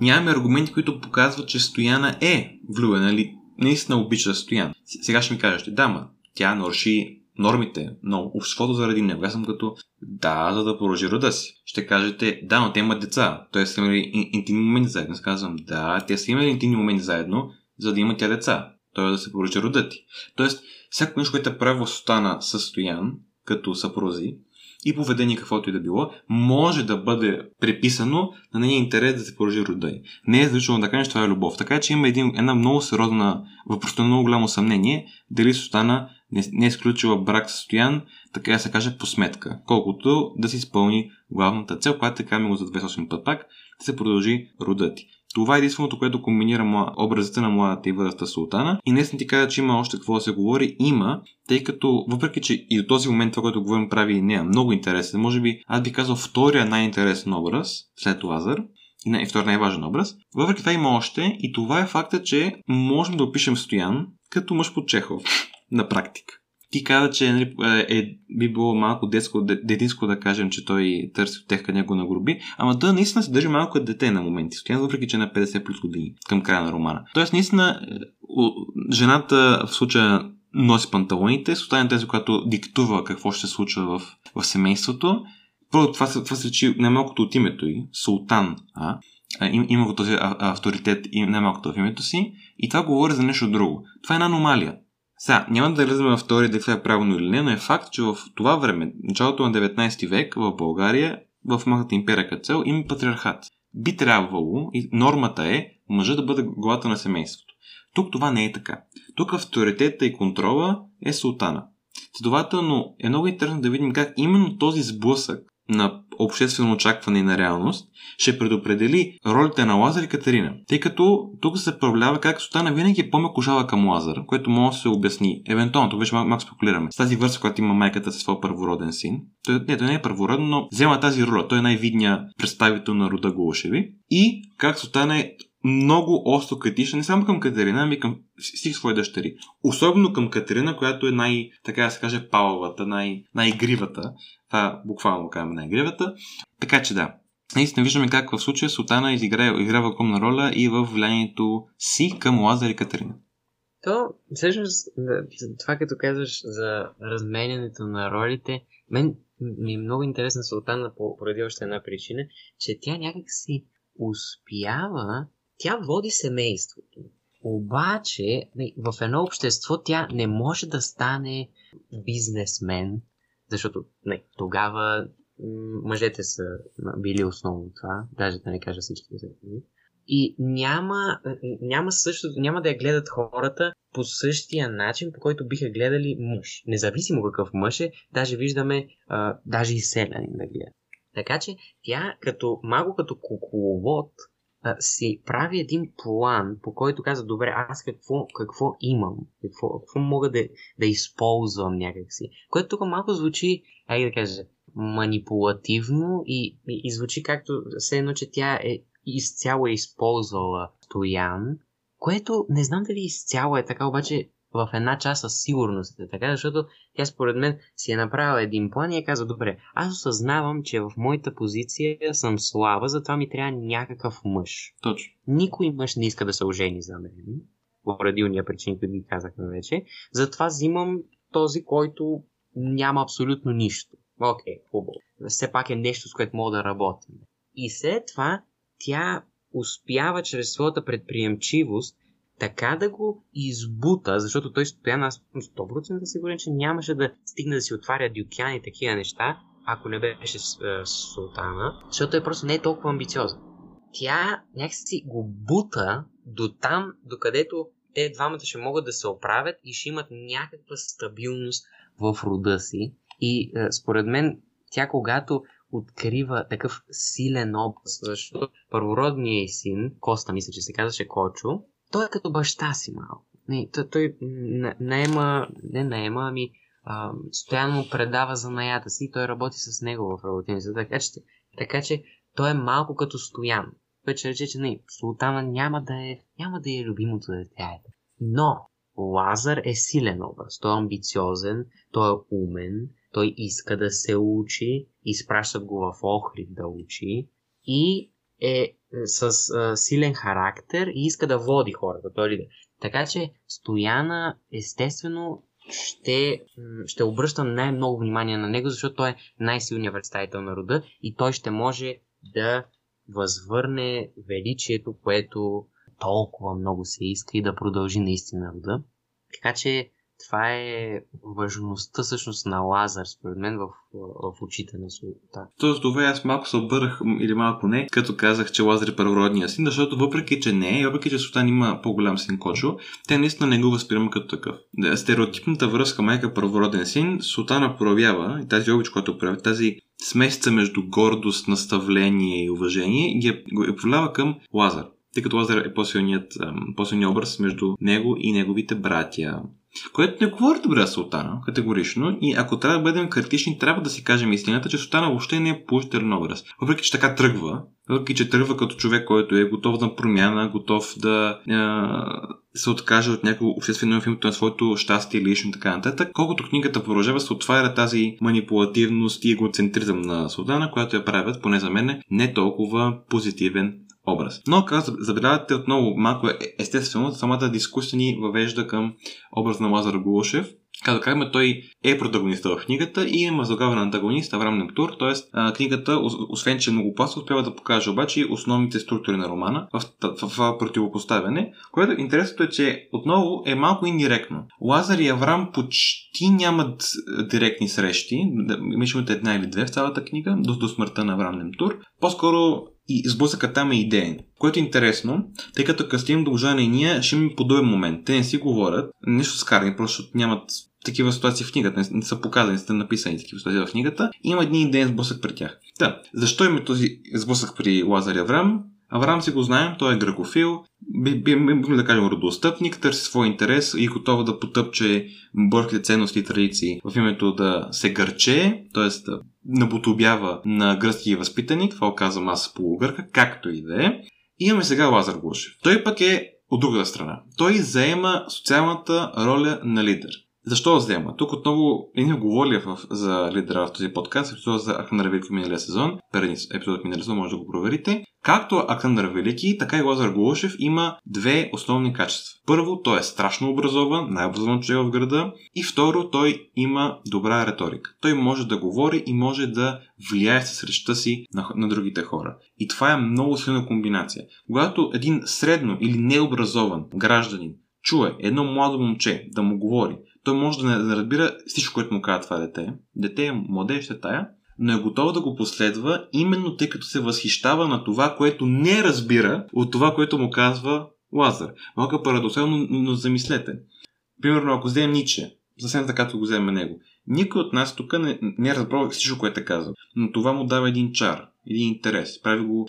нямаме аргументи, които показват, че Стояна е влюбена или наистина обича Стоян. Сега ще ми кажете, да, ма, тя наруши нормите на обществото заради него. Аз съм като, да, за да продължи рода си. Ще кажете, да, но те имат деца. Той са имали интимни моменти заедно. Аз казвам, да, те са имали интимни моменти заедно, за да имат тя деца. Той да се продължи рода ти. Тоест, всяко нещо, което е правило стана състоян, като съпрузи, и поведение каквото и да било, може да бъде преписано на нейния интерес да се продължи рода й. Не е значително да кажем, че това е любов. Така че има един, една много сериозна, въпрос много голямо съмнение, дали Сустана не, не е изключила брак с Стоян, така да се каже по сметка, колкото да си изпълни главната цел, която така ми го за 28 път пак, да се продължи рода ти. Това е единственото, което комбинира образите на младата и възрастта султана. И не ти кажа, че има още какво да се говори. Има, тъй като, въпреки че и до този момент това, което говорим, прави нея много интересен, може би аз би казал втория най-интересен образ след Лазар, и, най- втори най-важен образ. Въпреки това има още и това е факта, че можем да опишем Стоян като мъж под Чехов на практика ти каза, че нали, е, е, би било малко детско, детинско да кажем, че той търси от техка него на груби, ама той наистина се държи малко дете на моменти, стоян, въпреки че е на 50 плюс години към края на романа. Тоест, наистина, е, жената в случая носи панталоните, Султан тези, която диктува какво ще се случва в, в семейството. Първо, това, това се речи най-малкото от името й, Султан, а? Им, има го този авторитет и най-малкото в името си. И това говори за нещо друго. Това е една аномалия. Сега, няма да влизаме във втори дали е правилно или не, но е факт, че в това време, началото на 19 век, в България, в малката империя като цел, има патриархат. Би трябвало, и нормата е, мъжа да бъде главата на семейството. Тук това не е така. Тук авторитета и контрола е султана. Следователно е много интересно да видим как именно този сблъсък на обществено очакване и на реалност, ще предопредели ролите на Лазар и Катерина. Тъй като тук се проявлява как Сутана винаги е по-мекошава към Лазар, което може да се обясни. Евентуално, тук вече малко спекулираме. С тази върса, която има майката със своя първороден син. Той, не, той не е първороден, но взема тази роля. Той е най-видният представител на рода Голошеви. И как Сутана е много остро критична, не само към Катерина, ами към всички свои дъщери. Особено към Катерина, която е най, така да се каже, палавата, най- най-игривата. Това буквално казваме най-игривата. Така че да, Наистина виждаме как в случая Султана изиграва, играва огромна роля и в влиянието си към Лазар и Катерина. То, всъщност, това като казваш за разменянето на ролите, мен ми е много интересна Султана поради още една причина, че тя някак си успява тя води семейството. Обаче, в едно общество тя не може да стане бизнесмен, защото не, тогава мъжете са били основно това, даже да не кажа всички и няма, няма, също, няма да я гледат хората по същия начин, по който биха гледали мъж. Независимо какъв мъж е, даже виждаме, а, даже и селянин да гледа. Така че тя като малко като кукловод си прави един план, по който каза, добре, аз какво, какво имам, какво, какво мога да, да използвам някакси. Което тук малко звучи, айде да кажа, манипулативно и, и, и звучи както все едно, че тя е изцяло е използвала Стоян, което не знам дали изцяло е така, обаче в една част със сигурност така, защото тя според мен си е направила един план и е каза, добре, аз осъзнавам, че в моята позиция съм слаба, затова ми трябва някакъв мъж. Точно. Никой мъж не иска да се ожени за мен, поради уния причини, които ги казахме вече. Затова взимам този, който няма абсолютно нищо. Окей, okay, хубаво. Все пак е нещо, с което мога да работим. И след това тя успява чрез своята предприемчивост така да го избута, защото той стоя на 100% сигурен, че нямаше да стигне да си отваря дюкян и такива неща, ако не беше Султана, защото той просто не е толкова амбициозен. Тя някакси го бута до там, докъдето те двамата ще могат да се оправят и ще имат някаква стабилност в рода си. И според мен, тя когато открива такъв силен образ, защото първородният син, Коста мисля, че се казваше Кочо, той е като баща си малко. Не, той, той наема, не наема, ами а, стоянно му предава занаята си и той работи с него в работенца. Така че, така че той е малко като стоян. Ще рече, че не, султана няма да е, няма да е любимото дете. Но Лазар е силен образ. Той е амбициозен, той е умен, той иска да се учи, изпращат го в Охрид да учи и е с а, силен характер и иска да води хората. Той е. Така че Стояна естествено ще, ще обръща най-много внимание на него, защото той е най-силният представител на рода и той ще може да възвърне величието, което толкова много се иска и да продължи наистина рода. Така че това е важността всъщност на Лазар, според мен, в, в очите на света. Тоест, това аз малко се обърнах, или малко не, като казах, че Лазар е първородния син, защото въпреки, че не, въпреки, че Султан има по-голям син Кочо, те наистина не го възприема като такъв. Стереотипната връзка майка първороден син, Султана проявява, и тази обич, която проявява, тази смесица между гордост, наставление и уважение, ги е, е проявява към Лазар тъй като Лазар е по-силният, по-силният образ между него и неговите братя. Което не говори добре за Султана, категорично. И ако трябва да бъдем критични, трябва да си кажем истината, че Султана въобще не е поощрен образ. Въпреки, че така тръгва, въпреки, че тръгва като човек, който е готов на промяна, готов да е, се откаже от някакво обществено в на своето щастие лично така нататък, колкото книгата продължава, се отваря тази манипулативност и егоцентризъм на Султана, която я правят, поне за мен, не толкова позитивен образ. Но, както забелявате отново, малко е естествено, самата дискусия ни въвежда към образ на Лазар Голушев, като казваме, той е протагониста в книгата и има заглавен антагонист Аврам Нептур, т.е. книгата, освен че е много пасно, успява да покаже обаче основните структури на романа в това противопоставяне, което интересното е, че отново е малко индиректно. Лазар и Аврам почти нямат директни срещи, имаше една или две в цялата книга, до, до смъртта на Аврам Немтур. По-скоро и сблъсъкът там е идеен. Което е интересно, тъй като Кастин Дължана и ние ще има подобен момент. Те не си говорят, нищо скарни, просто защото нямат такива ситуации в книгата, не, са показани, не са написани такива ситуации в книгата. Има един идеен сблъсък при тях. Да, защо има този сблъсък при Лазар и Аврам? Авраам си го знаем, той е гракофил, би, би, би, би да кажем родоостъпник, търси свой интерес и готова да потъпче бърките ценности и традиции в името да се гърче, т.е. да наботобява на гръцки възпитаник, това казвам аз полугърка, както и да е. Имаме сега Лазар Гушев. Той пък е от другата страна. Той заема социалната роля на лидер. Защо взема? Тук отново ние говорили за лидера в този подкаст, епизод за Архангел Велики миналия сезон, преди епизодът миналия сезон може да го проверите. Както Александър Велики, така и Лазар Голушев има две основни качества. Първо, той е страшно образован, най-образован човек в града. И второ, той има добра риторика. Той може да говори и може да влияе с речта си на, на другите хора. И това е много силна комбинация. Когато един средно или необразован гражданин чуе едно младо момче да му говори, той може да не разбира всичко, което му казва това дете. Дете е младеж, е тая, но е готов да го последва, именно тъй като се възхищава на това, което не разбира от това, което му казва Лазар. Малко парадоксално, но, замислете. Примерно, ако вземем Ниче, съвсем така го вземем него. Никой от нас тук не, не е разбрал всичко, което е казал. Но това му дава един чар, един интерес. Прави го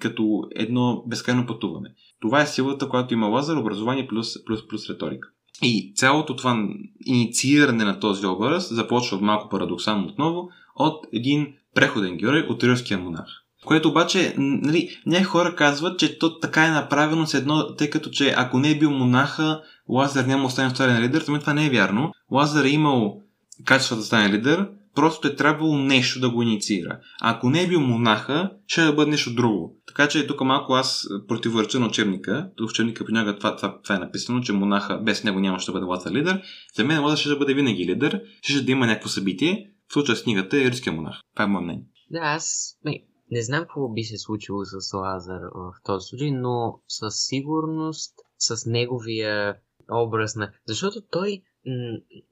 като едно безкрайно пътуване. Това е силата, която има Лазар, образование плюс, плюс, плюс риторика. И цялото това иницииране на този образ започва малко парадоксално отново от един преходен герой от рилския монах. Което обаче, нали, някои хора казват, че то така е направено с едно, тъй като че ако не е бил монаха, Лазар няма остане вторен лидер, това това не е вярно. Лазар е имал качество да стане лидер, просто е трябвало нещо да го инициира. Ако не е бил монаха, ще да бъде нещо друго. Така че тук малко аз противореча на учебника. В учебника понякога това, това, това, е написано, че монаха без него нямаше да бъде Лазар лидер. За мен Лазар ще бъде винаги лидер, ще да има някакво събитие. В случая с книгата е Риския монах. Това е мое мнение. Да, аз не знам какво би се случило с Лазар в този случай, но със сигурност с неговия образ на... Защото той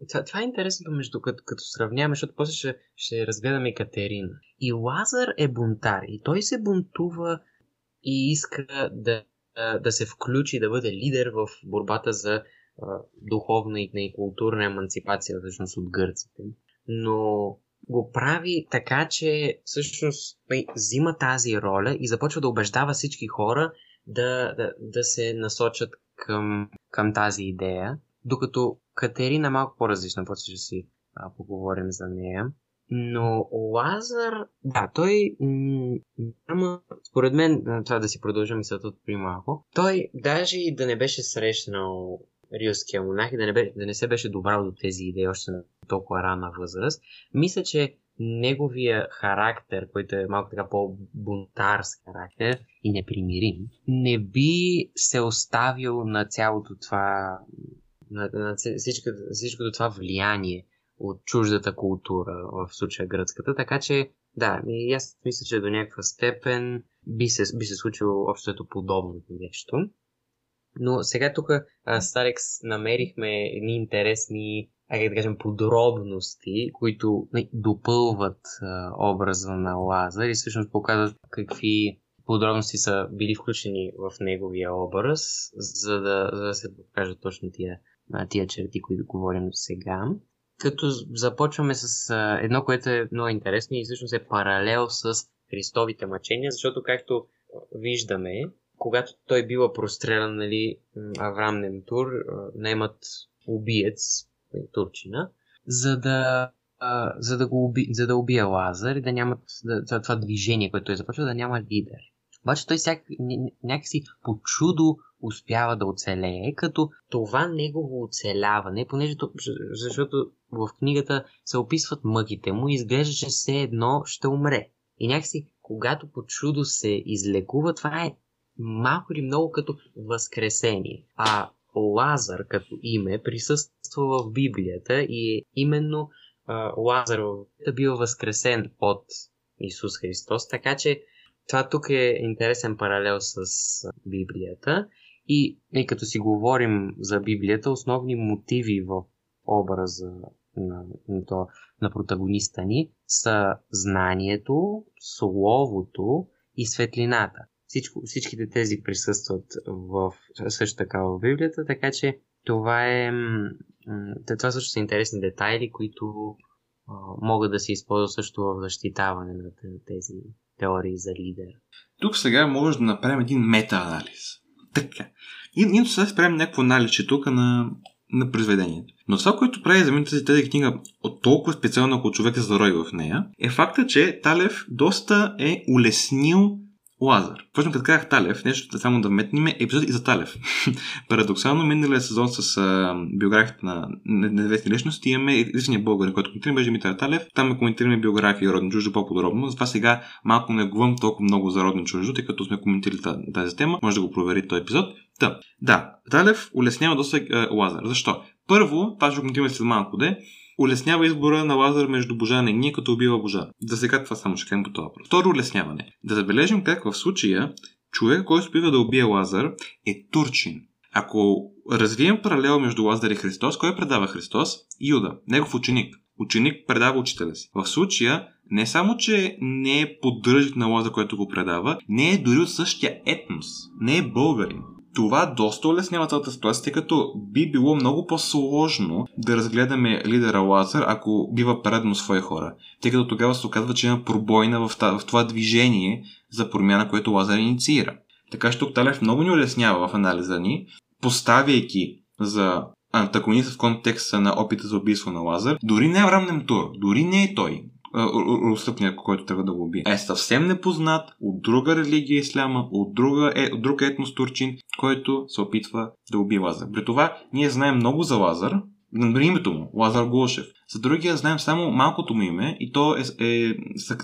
това, това е интересното между като, като сравняваме, защото после ще, ще разгледаме Катерина. И Лазар е бунтар и той се бунтува и иска да, да се включи, да бъде лидер в борбата за духовна и културна емансипация всъщност от гърците. Но го прави така, че всъщност взима тази роля и започва да убеждава всички хора да, да, да се насочат към, към тази идея. Докато Катерина е малко по-различна, после ще си а, поговорим за нея. Но Лазар, да, той няма, според мен, това да си продължа мисълта от при малко, той даже и да не беше срещнал риоския монах и да не, бе, да не се беше добрал до тези идеи още на толкова рана възраст, мисля, че неговия характер, който е малко така по-бунтарски характер и непримирим, не би се оставил на цялото това, на, на всичко, всичкото това влияние от чуждата култура, в случая гръцката, така че да, и аз мисля, че до някаква степен би се, би се случило общото подобно нещо. Но сега тук с намерихме едни интересни, как да кажем, подробности, които не, допълват а, образа на Лазар и всъщност показват какви подробности са били включени в неговия образ, за да, за да се покажат точно тия, тия черти, които говорим сега. Като започваме с едно, което е много интересно и всъщност е паралел с Христовите мъчения, защото както виждаме, когато той бива прострелян, нали, Аврам Немтур, наймат убиец, турчина, за да, за да, го уби, за да убие Лазар и да нямат да, това движение, което той започва, да няма лидер. Обаче той всяк, някакси по чудо успява да оцелее, като това негово оцеляване, понеже то, защото в книгата се описват мъките му, изглежда, че все едно ще умре. И някакси, когато по чудо се излекува, това е малко или много като възкресение. А Лазар като име присъства в Библията и е именно а, Лазар бил възкресен от Исус Христос, така че това тук е интересен паралел с Библията. И, и като си говорим за Библията, основни мотиви в образа на, на, то, на протагониста ни са знанието, словото и светлината. Всичко, всичките тези присъстват в, също така в Библията, така че това е. Това също са интересни детайли, които а, могат да се използват също в защитаване на тези теории за лидер. Тук сега може да направим един мета-анализ. Така. И ние сега ще правим някакво анализ тук на, на произведението. Но това, което прави за мен тази, тази книга от толкова специално, ако човек се зарои в нея, е факта, че Талев доста е улеснил Лазар. Впрочем, като казах Талев, нещо само да вметнем е епизод и за Талев. Парадоксално, миналия сезон с а, биографията на неизвестни личности имаме единствения българин, който коментираме, беше Димитър Талев. Там ме коментираме биография и родни чуждо по-подробно. Затова сега малко не говорим толкова много за родни чуждо, тъй като сме коментирали тази тема. Може да го проверите този епизод. Та, да, Талев улеснява доста а, Лазар. Защо? Първо, това ще го след малко де, улеснява избора на Лазар между Божан и ние, като убива Божан. За сега това само ще кажем по това въпрос. Второ улесняване. Да забележим как в случая човек, който успива да убие Лазар, е турчин. Ако развием паралел между Лазар и Христос, кой предава Христос? Юда, негов ученик. Ученик предава учителя си. В случая не само, че не е поддръжник на Лазар, който го предава, не е дори от същия етнос. Не е българин това доста улеснява цялата ситуация, тъй като би било много по-сложно да разгледаме лидера Лазар, ако бива предано свои хора. Тъй като тогава се оказва, че има пробойна в, това движение за промяна, което Лазар инициира. Така че тук много ни улеснява в анализа ни, поставяйки за антагонист в контекста на опита за убийство на Лазар, дори не е Рамнем Тур, дори не е той отстъпния, който трябва да го убие. Е съвсем непознат от друга религия исляма, от, друга, е, от друг етнос турчин, който се опитва да убие Лазар. При това ние знаем много за Лазар, на името му, Лазар Голшев. За другия знаем само малкото му име и то е, е,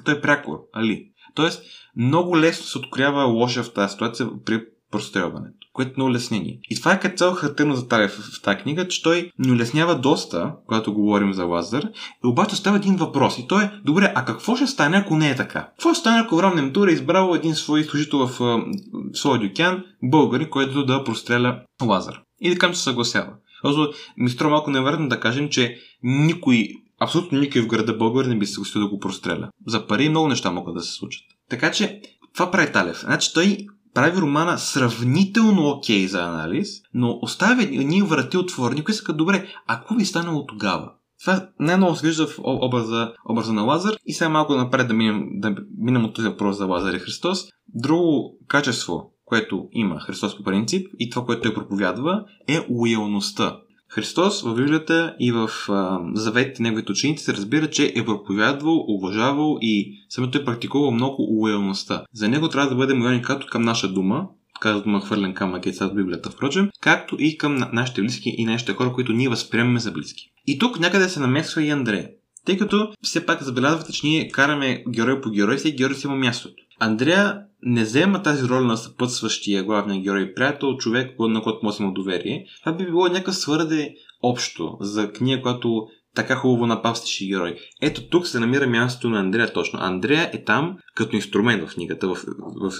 е, е прякор, Али. Тоест, много лесно се откроява лоша в тази ситуация при прострелването, което е на улеснение. И това е като цяло характерно за Талев в, в тази книга, че той ни улеснява доста, когато говорим за Лазар, и обаче става един въпрос. И той е, добре, а какво ще стане, ако не е така? Какво ще стане, ако Врам Немтур е избрал един свой служител в, в своя дюкян, българи, който да простреля Лазар? И към се съгласява. Просто ми струва малко невероятно да кажем, че никой, абсолютно никой в града Българ не би се съгласил да го простреля. За пари много неща могат да се случат. Така че, това прави Талев. Значи той прави романа сравнително окей за анализ, но оставя ние врати отворени, които са добре, ако би станало тогава? Това най-много се вижда в образа, образа на Лазар и сега малко напред да минем, да минем от този въпрос за Лазар и Христос. Друго качество, което има Христос по принцип и това, което той проповядва, е лоялността. Христос в Библията и в а, заветите неговите ученици се разбира, че е проповядвал, уважавал и самото е практикувал много лоялността. За него трябва да бъдем лоялни както към наша дума, казват дума хвърлен камък е в Библията, впрочем, както и към нашите близки и нашите хора, които ние възприемаме за близки. И тук някъде се намесва и Андрея. Тъй като все пак забелязвате, че ние караме герой по герой, всеки герой си има мястото. Андрея не взема тази роля на съпътстващия главния герой, приятел, човек, на който може да има доверие. Това би било някакъв свърде общо за книга, която така хубаво напавстваше герой. Ето тук се намира мястото на Андрея точно. Андрея е там като инструмент в книгата, в, в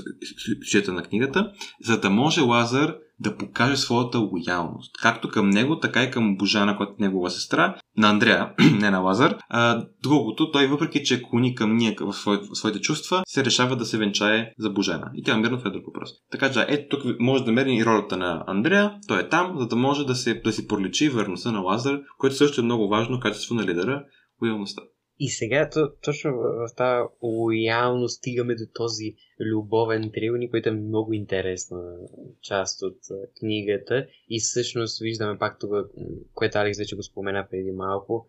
сюжета на книгата, за да може Лазар да покаже своята лоялност. Както към него, така и към Божана, която е негова сестра, на Андрея, не на Лазар. А, другото, той въпреки, че клони към ние в, своите чувства, се решава да се венчае за Божана. И тя намира е друг въпрос. Така че, ето тук може да намерим и ролята на Андрея. Той е там, за да може да, се, да си проличи верността на Лазар, което също е много важно качество на лидера, лоялността. И сега то, точно в тази лоялност стигаме до този любовен триъгълник, който е много интересна част от книгата. И всъщност виждаме пак тук, което Алекс вече го спомена преди малко,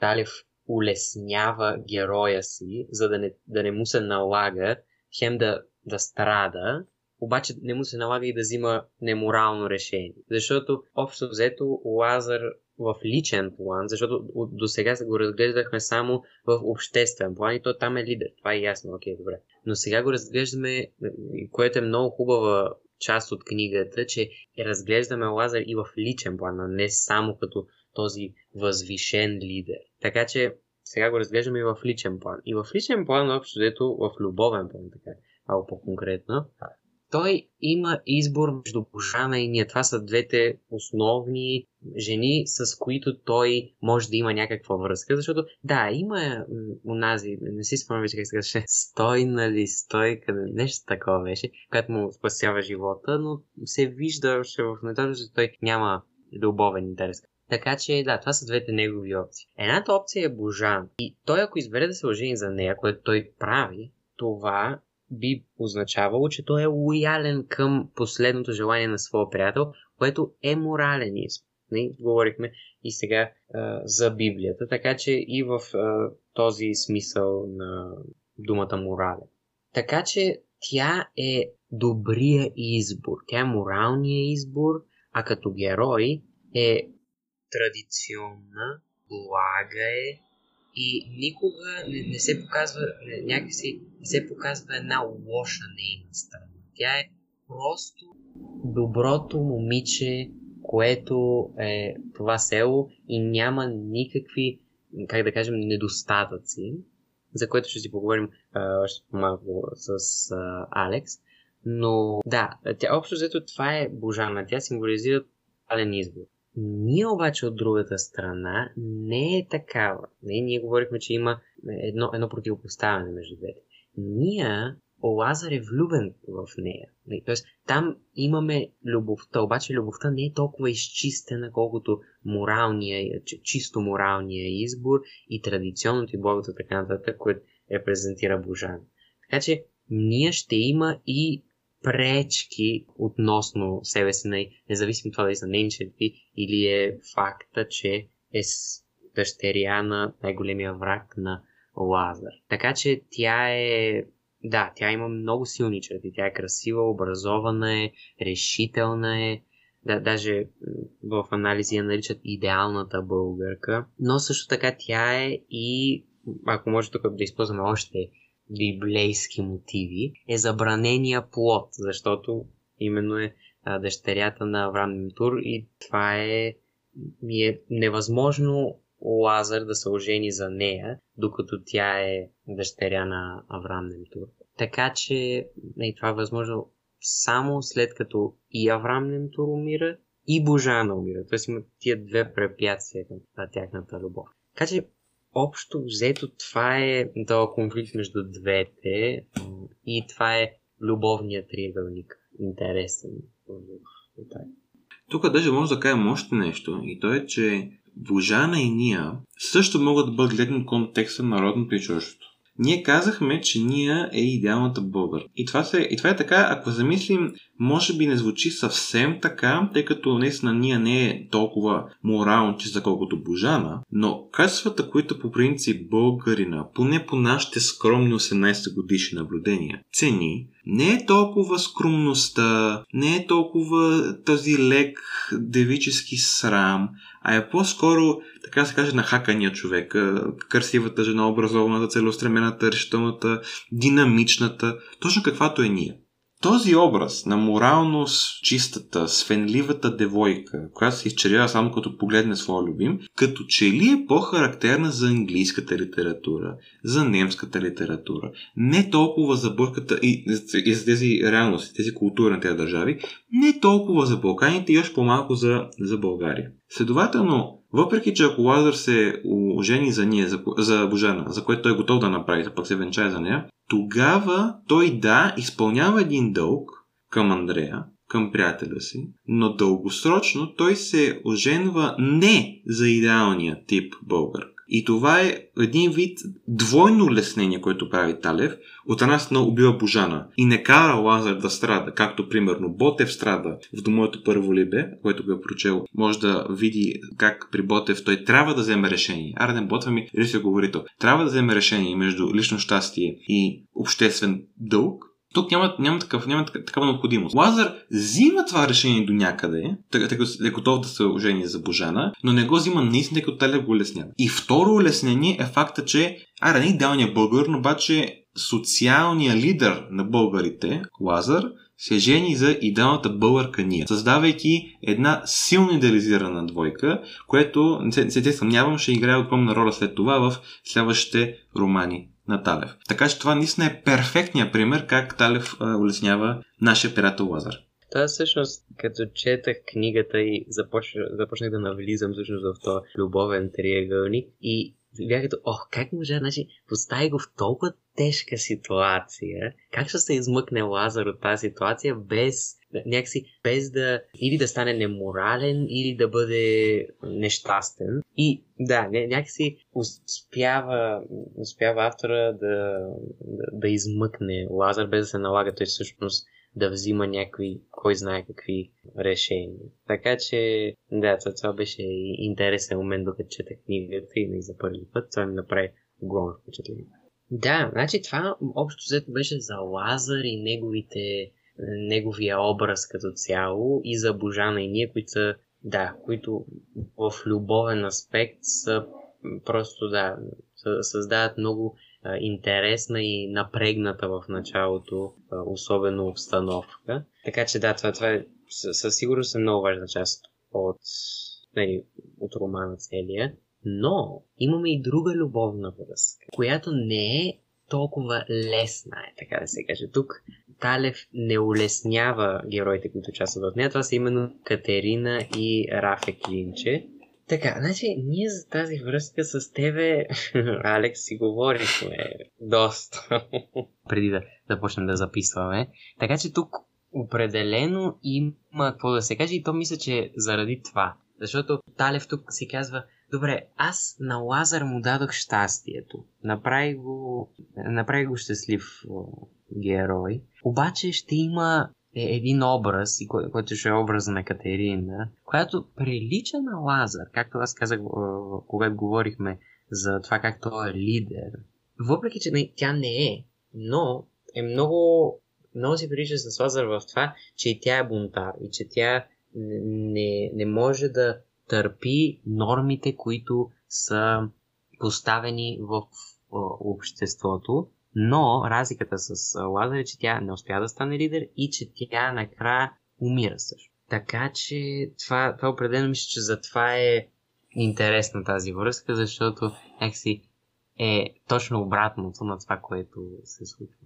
Талев улеснява героя си, за да не, да не му се налага хем да, да страда, обаче не му се налага и да взима неморално решение. Защото общо взето Лазар в личен план, защото до сега го разглеждахме само в обществен план и то там е лидер. Това е ясно, окей, добре. Но сега го разглеждаме, което е много хубава част от книгата, че разглеждаме Лазар и в личен план, а не само като този възвишен лидер. Така че сега го разглеждаме и в личен план. И в личен план, общо дето в любовен план, така малко по-конкретно, той има избор между Божана и ние. Това са двете основни жени, с които той може да има някаква връзка, защото да, има унази, не си спомням вече как се казваше, стой, нали, стойка, нещо такова беше, което му спасява живота, но се вижда още в началото, че той няма любовен интерес. Така че, да, това са двете негови опции. Едната опция е Божан. И той, ако избере да се ожени за нея, което той прави, това би означавало, че той е лоялен към последното желание на своя приятел, което е морален избор. Не? Говорихме и сега а, за Библията, така че и в а, този смисъл на думата морален. Така че тя е добрия избор, тя е моралния избор, а като герой е традиционна, блага е, и никога не, не се показва, не, някакси не се показва една лоша нейна страна. Тя е просто доброто момиче, което е това село и няма никакви, как да кажем, недостатъци, за което ще си поговорим още малко с а, Алекс. Но да, тя, общо взето това е Божана. Тя символизира пален избор. Ние обаче от другата страна не е такава. Не, ние говорихме, че има едно, едно противопоставяне между двете. Ние, Лазар е влюбен в нея. Тоест, там имаме любовта, обаче любовта не е толкова изчистена, колкото моралния, чисто моралния избор и традиционното и благото така нататък, което репрезентира Божан. Така че, ние ще има и пречки относно себе си, независимо това дали са нейни или е факта, че е дъщеря на най-големия враг на Лазар. Така че тя е да, тя има много силни черти. Тя е красива, образована е, решителна е. Да, даже в анализи я наричат идеалната българка. Но също така тя е и, ако може тук да използваме още библейски мотиви, е забранения плод, защото именно е а, дъщерята на Авраам Ментур и това е, е невъзможно Лазар да се ожени за нея, докато тя е дъщеря на Авраам Немтур. Така че и това е възможно само след като и Авраам Немтур умира и Божана умира. Тоест има тия две препятствия към тяхната любов. Така че общо взето това е този конфликт между двете и това е любовният триъгълник. Интересен. Тук даже може да кажем още нещо и то е, че Божана и Ния също могат да бъдат гледани контекста на народното и чуждото. Ние казахме, че Ния е идеалната българ. И това, се, и това е така, ако замислим, може би не звучи съвсем така, тъй като наистина Ния не е толкова морално чиста колкото Божана, но качествата, които по принцип българина, поне по нашите скромни 18 годишни наблюдения, цени, не е толкова скромността, не е толкова този лек девически срам, а е по-скоро, така се каже, на хакания човек. Красивата жена, образованата, целеустремената, решителната, динамичната, точно каквато е ние. Този образ на моралност чистата, свенливата девойка, която се изчерява само като погледне своя любим, като че ли е по-характерна за английската литература, за немската литература, не толкова за бърката и, и за тези реалности, тези култури на тези държави, не толкова за Балканите и още по-малко за, за България. Следователно, въпреки, че ако Лазар се ожени за ние, за, за Божана, за което той е готов да направи, да пък се венчае за нея, тогава той да изпълнява един дълг към Андрея, към приятеля си, но дългосрочно той се оженва не за идеалния тип българ. И това е един вид двойно леснение, което прави Талев. От една страна убива Божана и не кара Лазар да страда, както примерно Ботев страда в до моето първо либе, което го е прочел, може да види как при Ботев той трябва да вземе решение. Арден Ботев ми говори говорител. Трябва да вземе решение между лично щастие и обществен дълг, тук няма, няма, такъв, няма такава необходимост. Лазар взима това решение до някъде, тъй като е готов да се ожени за Божана, но не го взима наистина, като Талев го улеснява. И второ улеснение е факта, че аре, не идеалният българ, но обаче социалният лидер на българите, Лазар, се жени за идеалната българка Ния, създавайки една силно идеализирана двойка, което, не се, се съмнявам, ще играе огромна роля след това в следващите романи на Талев. Така че това наистина е перфектният пример как Талев а, улеснява нашия приятел Лазар. Това всъщност, като четах книгата и започнах, започнах да навлизам всъщност в този любовен триъгълник и бях като, ох, как може, значи, постави го в толкова тежка ситуация, как ще се измъкне Лазар от тази ситуация без някакси без да или да стане неморален, или да бъде нещастен. И да, някакси успява, успява автора да, да, да измъкне Лазар, без да се налага той всъщност да взима някакви, кой знае какви решения. Така че, да, това, това беше интересен момент, докато чета книгата и за първи път. Това ми направи огромно впечатление. Да, значи това общо взето беше за Лазар и неговите неговия образ като цяло и за Божана и ние, които са, да, които в любовен аспект са просто, да, създават много интересна и напрегната в началото, особено обстановка. Така че да, това, това е със сигурност е много важна част от, нали, от романа целия. Но имаме и друга любовна връзка, която не е толкова лесна, е, така да се каже. Тук Талев не улеснява героите, които участват в нея. Това са именно Катерина и Рафе Клинче. Така, значи, ние за тази връзка с тебе, Алекс, си говорихме доста, преди да, да почнем да записваме. Така че тук определено има какво да се каже и то мисля, че заради това. Защото Талев тук си казва, добре, аз на Лазар му дадох щастието. Направи го, направи го щастлив герой. Обаче ще има е един образ, който ще е образа на Катерина, която прилича на Лазар, както аз казах, когато говорихме за това как той е лидер. Въпреки, че тя не е, но е много, много си прилича с Лазар в това, че и тя е бунтар и че тя не, не може да търпи нормите, които са поставени в обществото но разликата с Лазар е, че тя не успя да стане лидер и че тя накрая умира също. Така че това, това определено мисля, че затова е интересна тази връзка, защото някакси е точно обратното на това, което се случва.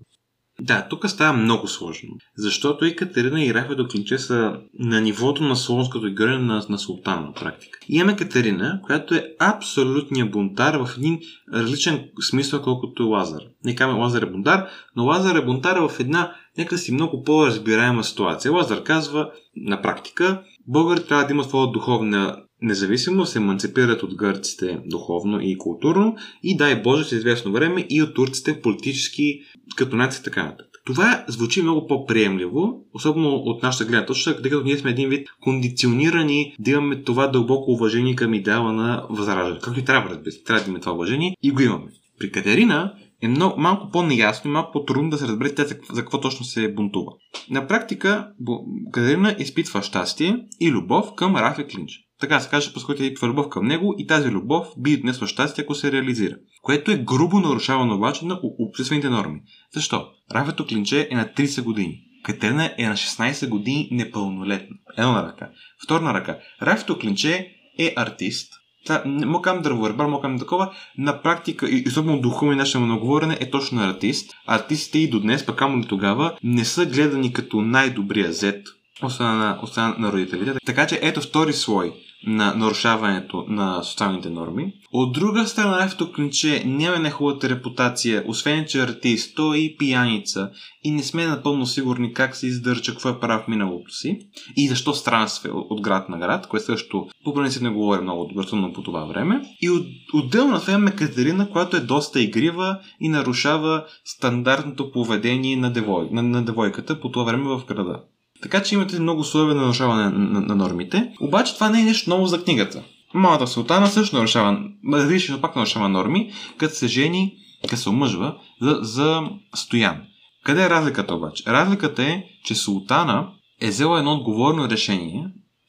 Да, тук става много сложно. Защото и Катерина и Рафето Клинче са на нивото на като игра на, на султана на практика. И имаме Катерина, която е абсолютният бунтар в един различен смисъл, колкото Лазар. Не казваме Лазар е бунтар, но Лазар е бунтар в една нека си много по-разбираема ситуация. Лазар казва на практика, българите трябва да имат своя духовна независимост, се еманципират от гърците духовно и културно и дай Боже с известно време и от турците политически като нация така нататък. Това звучи много по-приемливо, особено от нашата гледна точка, тъй като ние сме един вид кондиционирани да имаме това дълбоко уважение към идеала на възраждане. Както и трябва, разбира се, трябва да имаме това уважение и го имаме. При Катерина е много, малко по-неясно и малко по-трудно да се разбере тя за, за какво точно се бунтува. На практика Катерина изпитва щастие и любов към Рафе Клинч. Така се каже, по който е любов към него и тази любов би отнесла щастие, ако се реализира. Което е грубо нарушавано обаче на обществените норми. Защо? Рафето Клинче е на 30 години. Катерина е на 16 години непълнолетна. На ръка. Втора на ръка. Рафето Клинче е артист, Та, мога към дърворебър, мога към такова. На практика, и особено духовно и начин на говорене, е точно артист. Артистите и до днес, пък камо тогава, не са гледани като най-добрия зет, освен на, на родителите. Така че ето втори слой на нарушаването на социалните норми. От друга страна, Ефто Клинче няма нехубавата репутация, освен че е артист, той и пияница и не сме напълно сигурни как се издържа, какво е правил в миналото си и защо странства от град на град, което също по принцип не говори много добротно по това време. И от, отделно на това имаме Катерина, която е доста игрива и нарушава стандартното поведение на, девой, на, на девойката по това време в града. Така че имате много условия на нарушаване на, на, на нормите. Обаче това не е нещо ново за книгата. Малата султана също нарушава, различно пак нарушава норми, като се жени, като се омъжва за, за стоян. Къде е разликата обаче? Разликата е, че султана е взела едно отговорно решение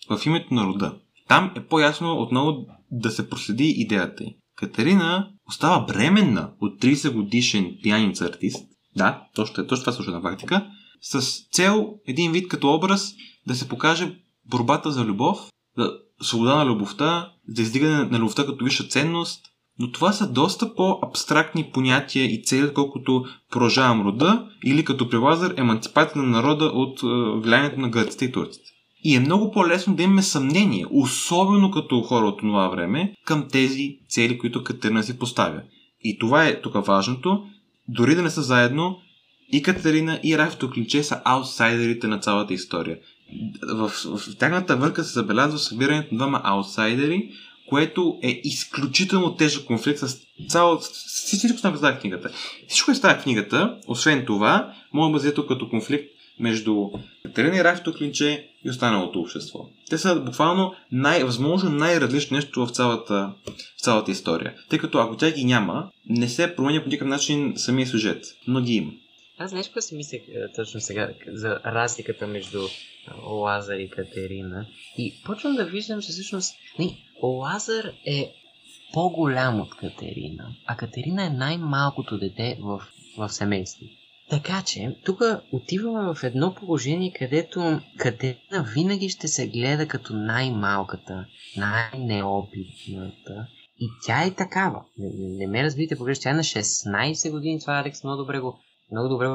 в името на рода. Там е по-ясно отново да се проследи идеята й. Катерина остава бременна от 30 годишен пияница артист. Да, точно, точно това случва на практика с цел един вид като образ да се покаже борбата за любов, за свобода на любовта, за издигане на любовта като висша ценност, но това са доста по-абстрактни понятия и цели, колкото продължавам рода или като при Лазар на народа от е, влиянието на гърците и турците. И е много по-лесно да имаме съмнение, особено като хора от това време, към тези цели, които Катерина си поставя. И това е тук важното. Дори да не са заедно, и Катерина и Рафто Клинче са аутсайдерите на цялата история. В, в, в тяхната върка се забелязва събирането на двама аутсайдери, което е изключително тежък конфликт с цяло... Всичко се в книгата. Всичко е тази книгата, освен това, може да бъде като конфликт между Катерина и Рафито Клинче и останалото общество. Те са буквално най- възможно най-различно нещо в цялата, в цялата история. Тъй като ако тя ги няма, не се променя по никакъв начин самия сюжет, но ги има. Аз нещо си мислех е, точно сега за разликата между Лазар и Катерина. И почвам да виждам, че всъщност не, Лазар е по-голям от Катерина, а Катерина е най-малкото дете в, в семейството. Така че, тук отиваме в едно положение, където Катерина винаги ще се гледа като най-малката, най-неопитната. И тя е такава. Не, не ме разбирате погрешно. Тя е на 16 години. Това Алекс много добре го много добре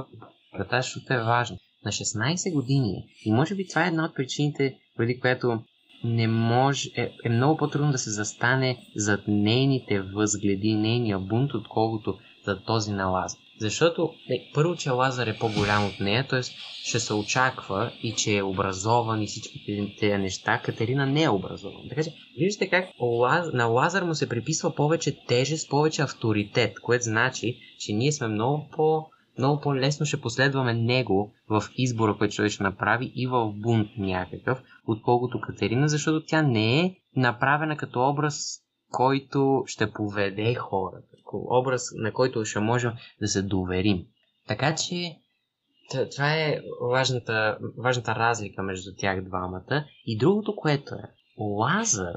врата, защото е важно. На 16 години и може би това е една от причините, преди което не може, е, е много по-трудно да се застане зад нейните възгледи, нейния бунт, отколкото за този на Лазар. Защото, не, първо, че Лазар е по-голям от нея, т.е. ще се очаква и че е образован и всички тези неща, Катерина не е образован. Така че, виждате как Лаз... на Лазар му се приписва повече тежест, повече авторитет, което значи, че ние сме много по- много по-лесно ще последваме него в избора, който той ще направи и в бунт някакъв, отколкото Катерина, защото тя не е направена като образ, който ще поведе хората, образ, на който ще можем да се доверим. Така че това е важната, важната разлика между тях двамата. И другото, което е, Лазар,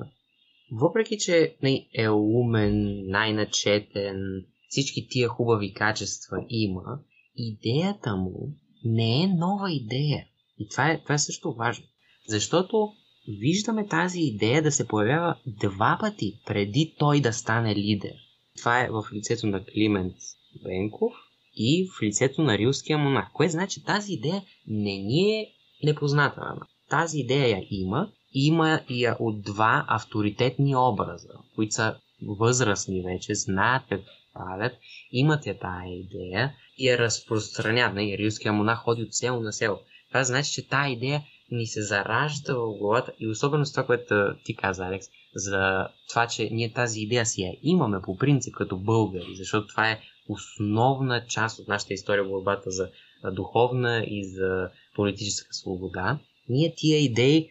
въпреки че е умен, най-начетен, всички тия хубави качества има, идеята му не е нова идея. И това е, това е също важно. Защото виждаме тази идея да се появява два пъти преди той да стане лидер. Това е в лицето на Климент Бенков и в лицето на рилския монах. Кое значи тази идея не ни е непозната на Тази идея я има, има я от два авторитетни образа, които са възрастни вече, знаят какво правят, имат я тая идея и я разпространяват. Не, рилския монах ходи от село на село. Това значи, че тая идея ни се заражда в главата и особено с това, което ти каза, Алекс, за това, че ние тази идея си я имаме по принцип като българи, защото това е основна част от нашата история, борбата за духовна и за политическа свобода. Ние тия идеи,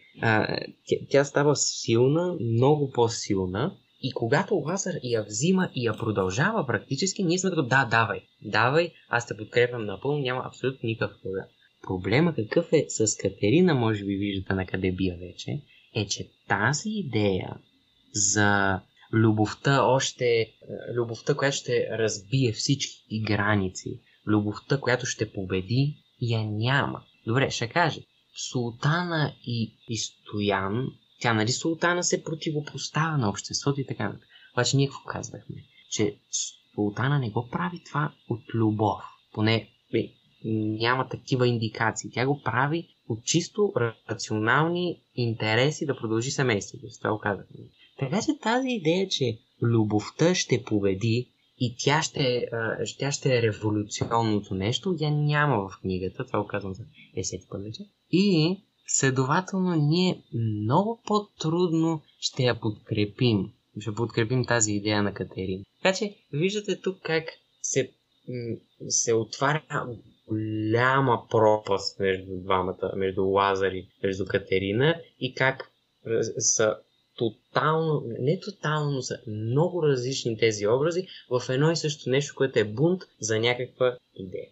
тя става силна, много по-силна и когато Лазар я взима и я продължава практически, ние сме като да, давай, давай, аз те подкрепям напълно, няма абсолютно никакъв проблем. Проблема какъв е с Катерина, може би виждате на къде бия вече, е, че тази идея за любовта още, е, любовта, която ще разбие всички граници, любовта, която ще победи, я няма. Добре, ще каже, Султана и, и Стоян, тя нали Султана се противопоставя на обществото и така нататък. Обаче ние какво казвахме? Че Султана не го прави това от любов. Поне няма такива индикации. Тя го прави от чисто рационални интереси да продължи семейството. С това го казахме. Така че тази идея, че любовта ще победи и тя ще, тя ще е революционното нещо, я няма в книгата. Това го казвам за есети път вече. И следователно ние много по-трудно ще я подкрепим. Ще подкрепим тази идея на Катерина. Така че виждате тук как се, се отваря голяма пропаст между двамата, между Лазари, между Катерина и как са тотално, не тотално, но са много различни тези образи в едно и също нещо, което е бунт за някаква идея.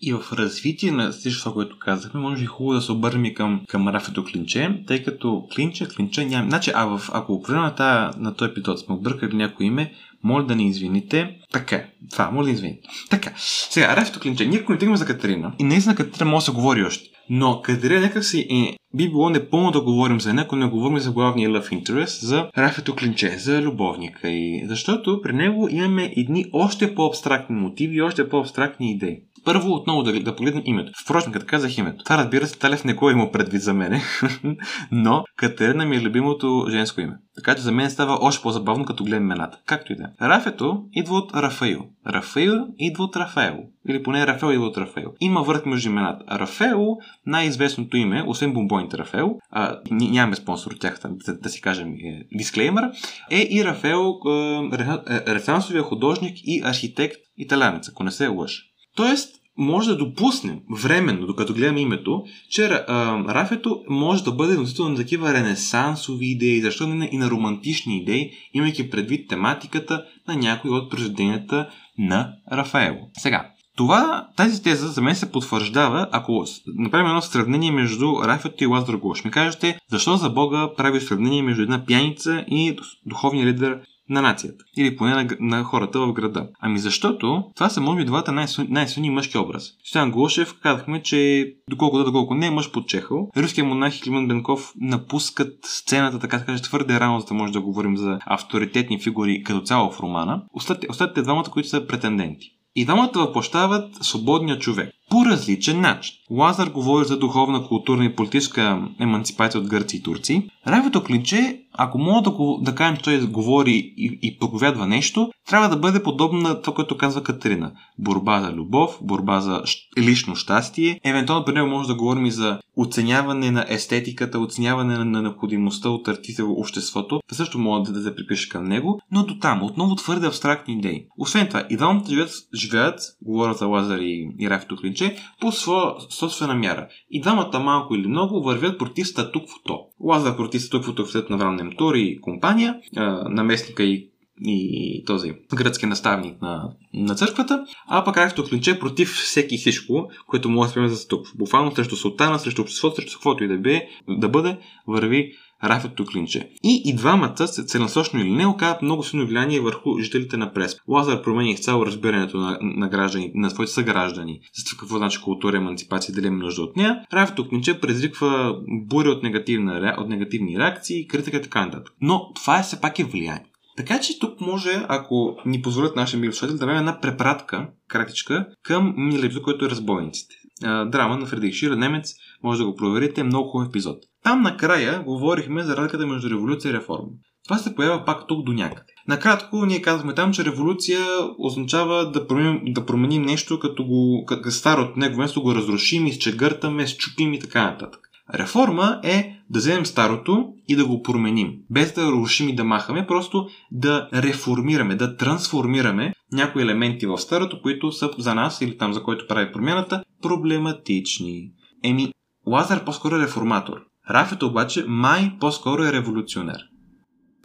И в развитие на всичко което казахме, може би хубаво да се обърнем към, към Рафето Клинче, тъй като Клинче, Клинче няма... Значи, а в, ако определено на, тази, на този епизод сме объркали някое име, моля да ни извините. Така, това, моля да извините. Така, сега, Рафето Клинче, ние ако тръгнем за Катерина, и наистина Катерина може да се говори още, но Катерина някак си е, би било непълно да говорим за него, не говорим за главния love interest, за Рафето Клинче, за любовника и защото при него имаме едни още по-абстрактни мотиви и още по-абстрактни идеи. Първо отново да, да погледнем името. Впрочем, като казах името. Това разбира се, Талев не го има предвид за мене, но Катерина ми е любимото женско име. Така че за мен става още по-забавно, като гледам имената. Както и да е. Рафето идва от Рафаил. Рафаил идва от Рафаел. Или поне Рафаел идва от Рафаел. Има върх между имената. Рафаел, най-известното име, освен бомбоните Рафаел, а, нямаме спонсор от тях, да, да си кажем е, дисклеймер, е и Рафаел, е, ресансовия художник и архитект италянец, ако не се лъжа. Тоест, може да допуснем временно, докато гледаме името, че а, Рафето може да бъде носител на такива ренесансови идеи, защо не и на романтични идеи, имайки предвид тематиката на някои от произведенията на Рафаело. Сега, това, тази теза за мен се потвърждава, ако направим едно сравнение между Рафето и Лазар Гош. Ми кажете, защо за Бога прави сравнение между една пяница и духовния лидер на нацията. Или поне на, на хората в града. Ами защото това са може би двата най-силни, най мъжки образ. Стоян Глушев казахме, че доколко да, доколко не е мъж под Чехъл. Руският монах и Климан Бенков напускат сцената, така да кажа, твърде рано, за да може да говорим за авторитетни фигури като цяло в романа. Остатите, двамата, които са претенденти. И двамата въплощават свободния човек по различен начин. Лазар говори за духовна, културна и политическа емансипация от гърци и турци. Райвото клинче, ако мога да, го, да кажем, той говори и, и проповядва нещо, трябва да бъде подобно на това, което казва Катерина. Борба за любов, борба за лично щастие. Евентуално при него може да говорим и за оценяване на естетиката, оценяване на необходимостта от артиста в обществото. Това също може да се припише към него, но до там, отново твърде абстрактни идеи. Освен това, и двамата живеят, живеят говоря за Лазар и, и Рафито Клинче, повече по своя собствена мяра. И двамата малко или много вървят против статуквото. Лазар против статуквото в след на Вран и компания, наместника и и този гръцки наставник на, на църквата, а пък Райфто Клинче против всеки всичко, което може да се за статукво. Буквално срещу султана, срещу обществото, срещу каквото и да, бе, да бъде, върви Рафето Клинче. И и двамата, целенасочно или не, оказват много силно влияние върху жителите на Прес. Лазар промени изцяло разбирането на, на, граждани, на своите съграждани за това какво значи култура, емансипация, дали има нужда от нея. Рафето Клинче предизвиква буря от, негативна, от негативни реакции, критика и така нататък. Но това е все пак е влияние. Така че тук може, ако ни позволят нашия мили слушател, да направим една препратка, кратичка, към миналия епизод, който е Разбойниците. Драма на Фредик Шира, немец, може да го проверите, е много хубав епизод. Там накрая говорихме за разликата между революция и реформа. Това се появява пак тук до някъде. Накратко, ние казахме там, че революция означава да променим, да променим нещо, като го като старото него место го разрушим, изчегъртаме, счупим и така нататък. Реформа е да вземем старото и да го променим. Без да рушим и да махаме, просто да реформираме, да трансформираме някои елементи в старото, които са за нас или там за който прави промяната, проблематични. Еми, Лазар по-скоро е реформатор. Рафет обаче май по-скоро е революционер.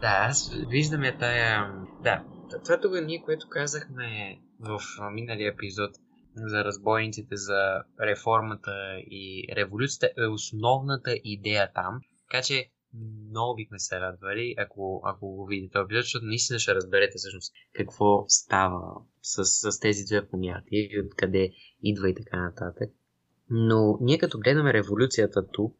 Да, аз виждам я тая... Да, това тук ние, което казахме в миналия епизод за разбойниците, за реформата и революцията е основната идея там. Така че много бихме се радвали, ако, ако го видите този епизод, защото наистина ще разберете всъщност какво става с, с тези две понятия и откъде идва и така нататък. Но ние като гледаме революцията тук,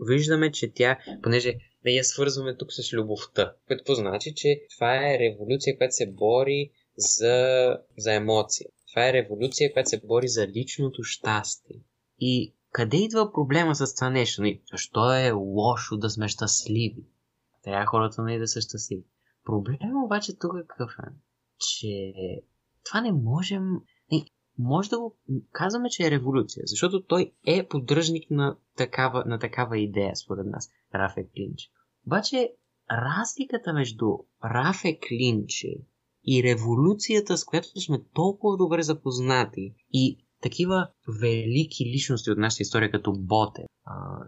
виждаме, че тя, понеже да я свързваме тук с любовта, което значи, че това е революция, която се бори за, за емоция. Това е революция, която се бори за личното щастие. И къде идва проблема с това нещо? Нали, защо е лошо да сме щастливи? Трябва хората нали да са щастливи. Проблемът обаче тук е какъв е? Че това не можем може да го казваме, че е революция, защото той е поддръжник на такава, на такава идея, според нас, Рафе Клинч. Обаче, разликата между Рафе Клинче и революцията, с която сме толкова добре запознати и такива велики личности от нашата история, като Боте,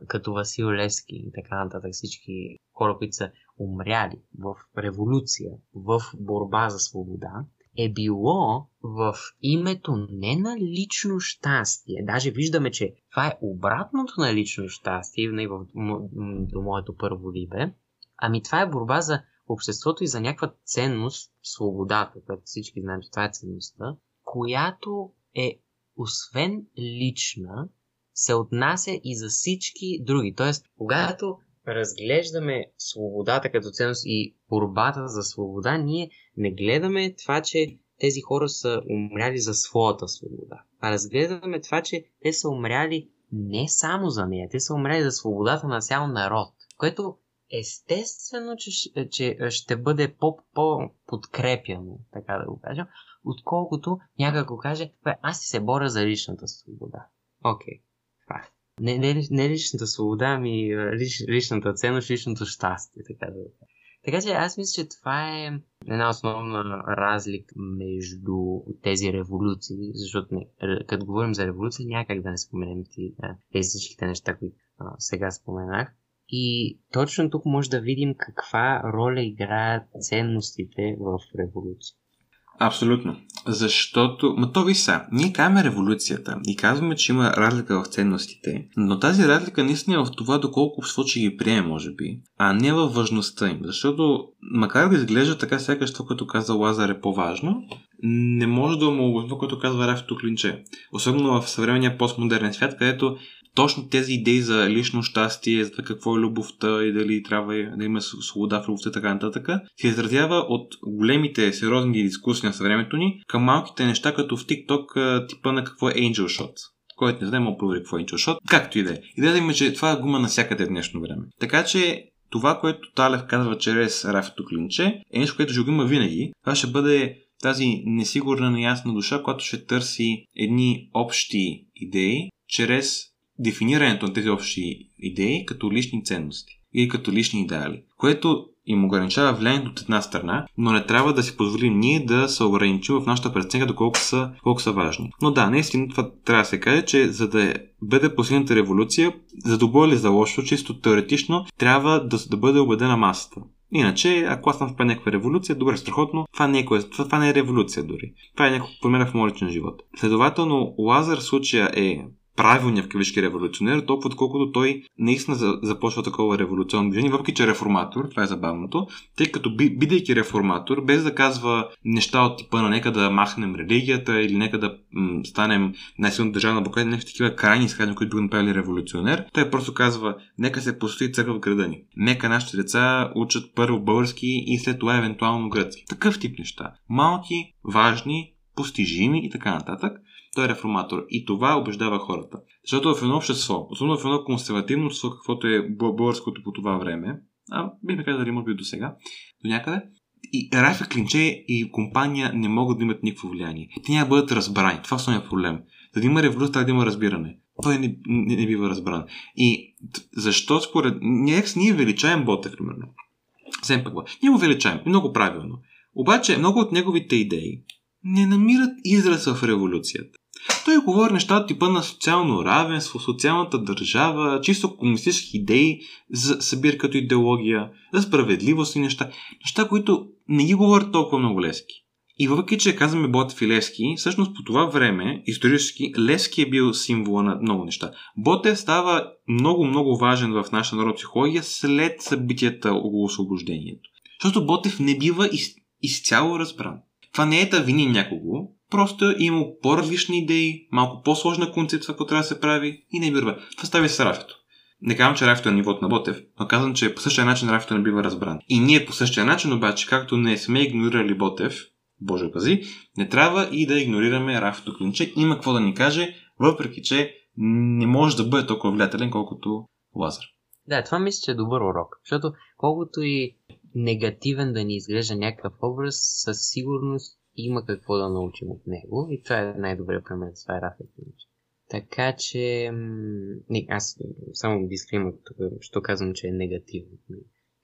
като Васил Лески и така нататък, всички хора, които са умряли в революция, в борба за свобода, е било в името не на лично щастие. Даже виждаме, че това е обратното на лично щастие, не в, до моето първо либе. Ами това е борба за обществото и за някаква ценност, свободата, която всички знаем, че това е ценността, която е освен лична, се отнася и за всички други. Тоест, когато разглеждаме свободата като ценност и борбата за свобода, ние не гледаме това, че тези хора са умряли за своята свобода, а разгледаме това, че те са умряли не само за нея, те са умряли за свободата на цял народ, което естествено, че, че ще бъде по-подкрепяно, така да го кажем, отколкото го каже, аз се боря за личната свобода. Окей, okay. е не, не, не личната свобода, ами лич, личната ценност, личното щастие, така да Така че аз мисля, че това е една основна разлика между тези революции, защото не, като говорим за революция, някак да не споменем тези всичките неща, които а, сега споменах. И точно тук може да видим каква роля играят ценностите в революция. Абсолютно. Защото, ма то ви са, ние казваме революцията и казваме, че има разлика в ценностите, но тази разлика наистина е в това доколко обществото ще ги приеме, може би, а не във важността им. Защото, макар да изглежда така, сякаш това, което каза Лазар е по-важно, не може да му това, което казва Рафито Клинче. Особено в съвременния постмодерен свят, където точно тези идеи за лично щастие, за какво е любовта и дали трябва да има свобода в любовта и така нататък, се изразява от големите сериозни дискусии на съвремето ни към малките неща, като в TikTok типа на какво е Angel Shot който не знае, мога провери какво е Angel Shot. Както и да е. Идеята има, че това е гума навсякъде в днешно време. Така че това, което Талев казва чрез Рафето клинче, е нещо, което ще го има винаги. Това ще бъде тази несигурна, неясна душа, която ще търси едни общи идеи чрез дефинирането на тези общи идеи като лични ценности или като лични идеали, което им ограничава влиянието от една страна, но не трябва да си позволим ние да се ограничим в нашата преценка доколко са, колко са важни. Но да, наистина това трябва да се каже, че за да бъде постигната революция, за добро или за лошо, чисто теоретично, трябва да, да бъде убедена масата. Иначе, ако аз съм в някаква революция, добре, страхотно, това не, е, това, това не е революция дори. Това е някаква промяна в моят живот. Следователно, Лазар случая е правилния в кавички революционер, толкова колкото той наистина започва такова революционно движение, въпреки че е реформатор, това е забавното, тъй като бидейки реформатор, без да казва неща от типа на нека да махнем религията или нека да м- станем най-силно държавна Буковина, някакви такива крайни изказвания, които биха направили революционер, той просто казва нека се построи църква в града ни. Нека нашите деца учат първо български и след това евентуално гръцки. Такъв тип неща. Малки, важни, постижими и така нататък. Той е реформатор. И това убеждава хората. Защото в едно общество, особено в едно консервативно общество, каквото е българското по това време, а бихме казали, може би до сега, до някъде, и Райфа Клинче и компания не могат да имат никакво влияние. Те няма да бъдат разбрани. Това е основният проблем. За да има революция, трябва да има разбиране. Той не, не, не бива разбран. И защо според... Ние, ние величаем Ботев, примерно. Съвсем пък. Ние го величаем. Много правилно. Обаче много от неговите идеи не намират израз в революцията. Той говори неща типа на социално равенство, социалната държава, чисто комунистически идеи за събир като идеология, за справедливост и неща. Неща, които не ги говорят толкова много Лески. И въпреки, че казваме Ботев и Левски, всъщност по това време, исторически, Левски е бил символа на много неща. Ботев става много, много важен в нашата народна психология след събитията около освобождението. Защото Ботев не бива из, изцяло разбран. Това не е да вини някого, просто е имал по-различни идеи, малко по-сложна концепция, която трябва да се прави и не бива. Това става с Рафето. Не казвам, че Рафето е нивото на Ботев, но казвам, че по същия начин Рафето не бива разбран. И ние по същия начин обаче, както не сме игнорирали Ботев, Боже пази, не трябва и да игнорираме Рафето Клинче. Има какво да ни каже, въпреки че не може да бъде толкова влиятелен, колкото Лазар. Да, това мисля, че е добър урок, защото колкото и негативен да ни изглежда някакъв образ, със сигурност има какво да научим от него и това е най-добрият пример. Това е Рафет Така че, не, аз само дисклеймер тук, що казвам, че е негативно.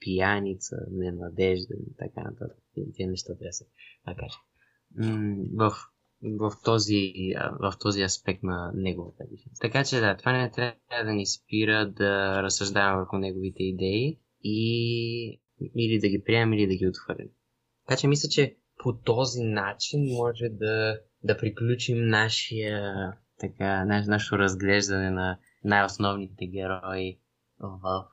Пияница, ненадежден и така нататък. Тези неща трябва да се кажа. В, в, този, в този аспект на неговата личност. Така че да, това не трябва да ни спира да разсъждаваме върху неговите идеи и или да ги приемем, или да ги отхвърлим. Така че мисля, че по този начин може да, да приключим нашия, така, наш, нашето разглеждане на най-основните герои в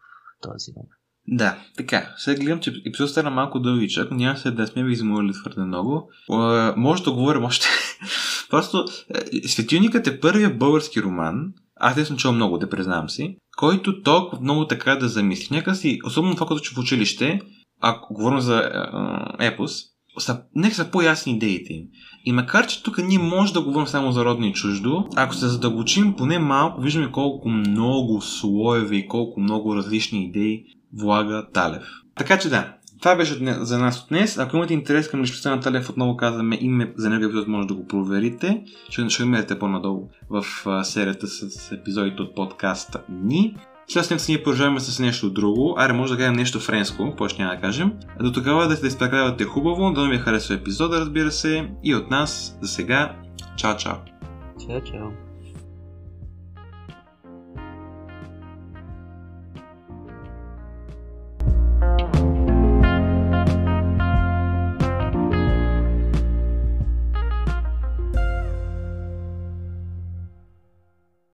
този момент. Да, така. Сега гледам, че епизод стана малко дългичък, няма се да сме ви измолили твърде много. може да говорим още. Просто е, Светилникът е първият български роман, аз не съм чул много, да признавам си, който толкова много така да замисли. Нека си, особено това, като че в училище, ако говорим за е, епос, са, нека са по-ясни идеите им. И макар, че тук ние може да говорим само за родни и чуждо, ако се задълбочим поне малко, виждаме колко много слоеве и колко много различни идеи влага Талев. Така че да, това беше за нас от днес. Ако имате интерес към личността на Талев, отново казваме име за него епизод, може да го проверите. Ще, ще имате по-надолу в серията с епизодите от подкаста ни. След ние продължаваме с нещо друго. Аре, може да кажем нещо френско, повече няма да кажем. До тогава да се изпрекарявате хубаво, да ви харесва епизода, разбира се. И от нас за сега, чао, чао. Чао, чао.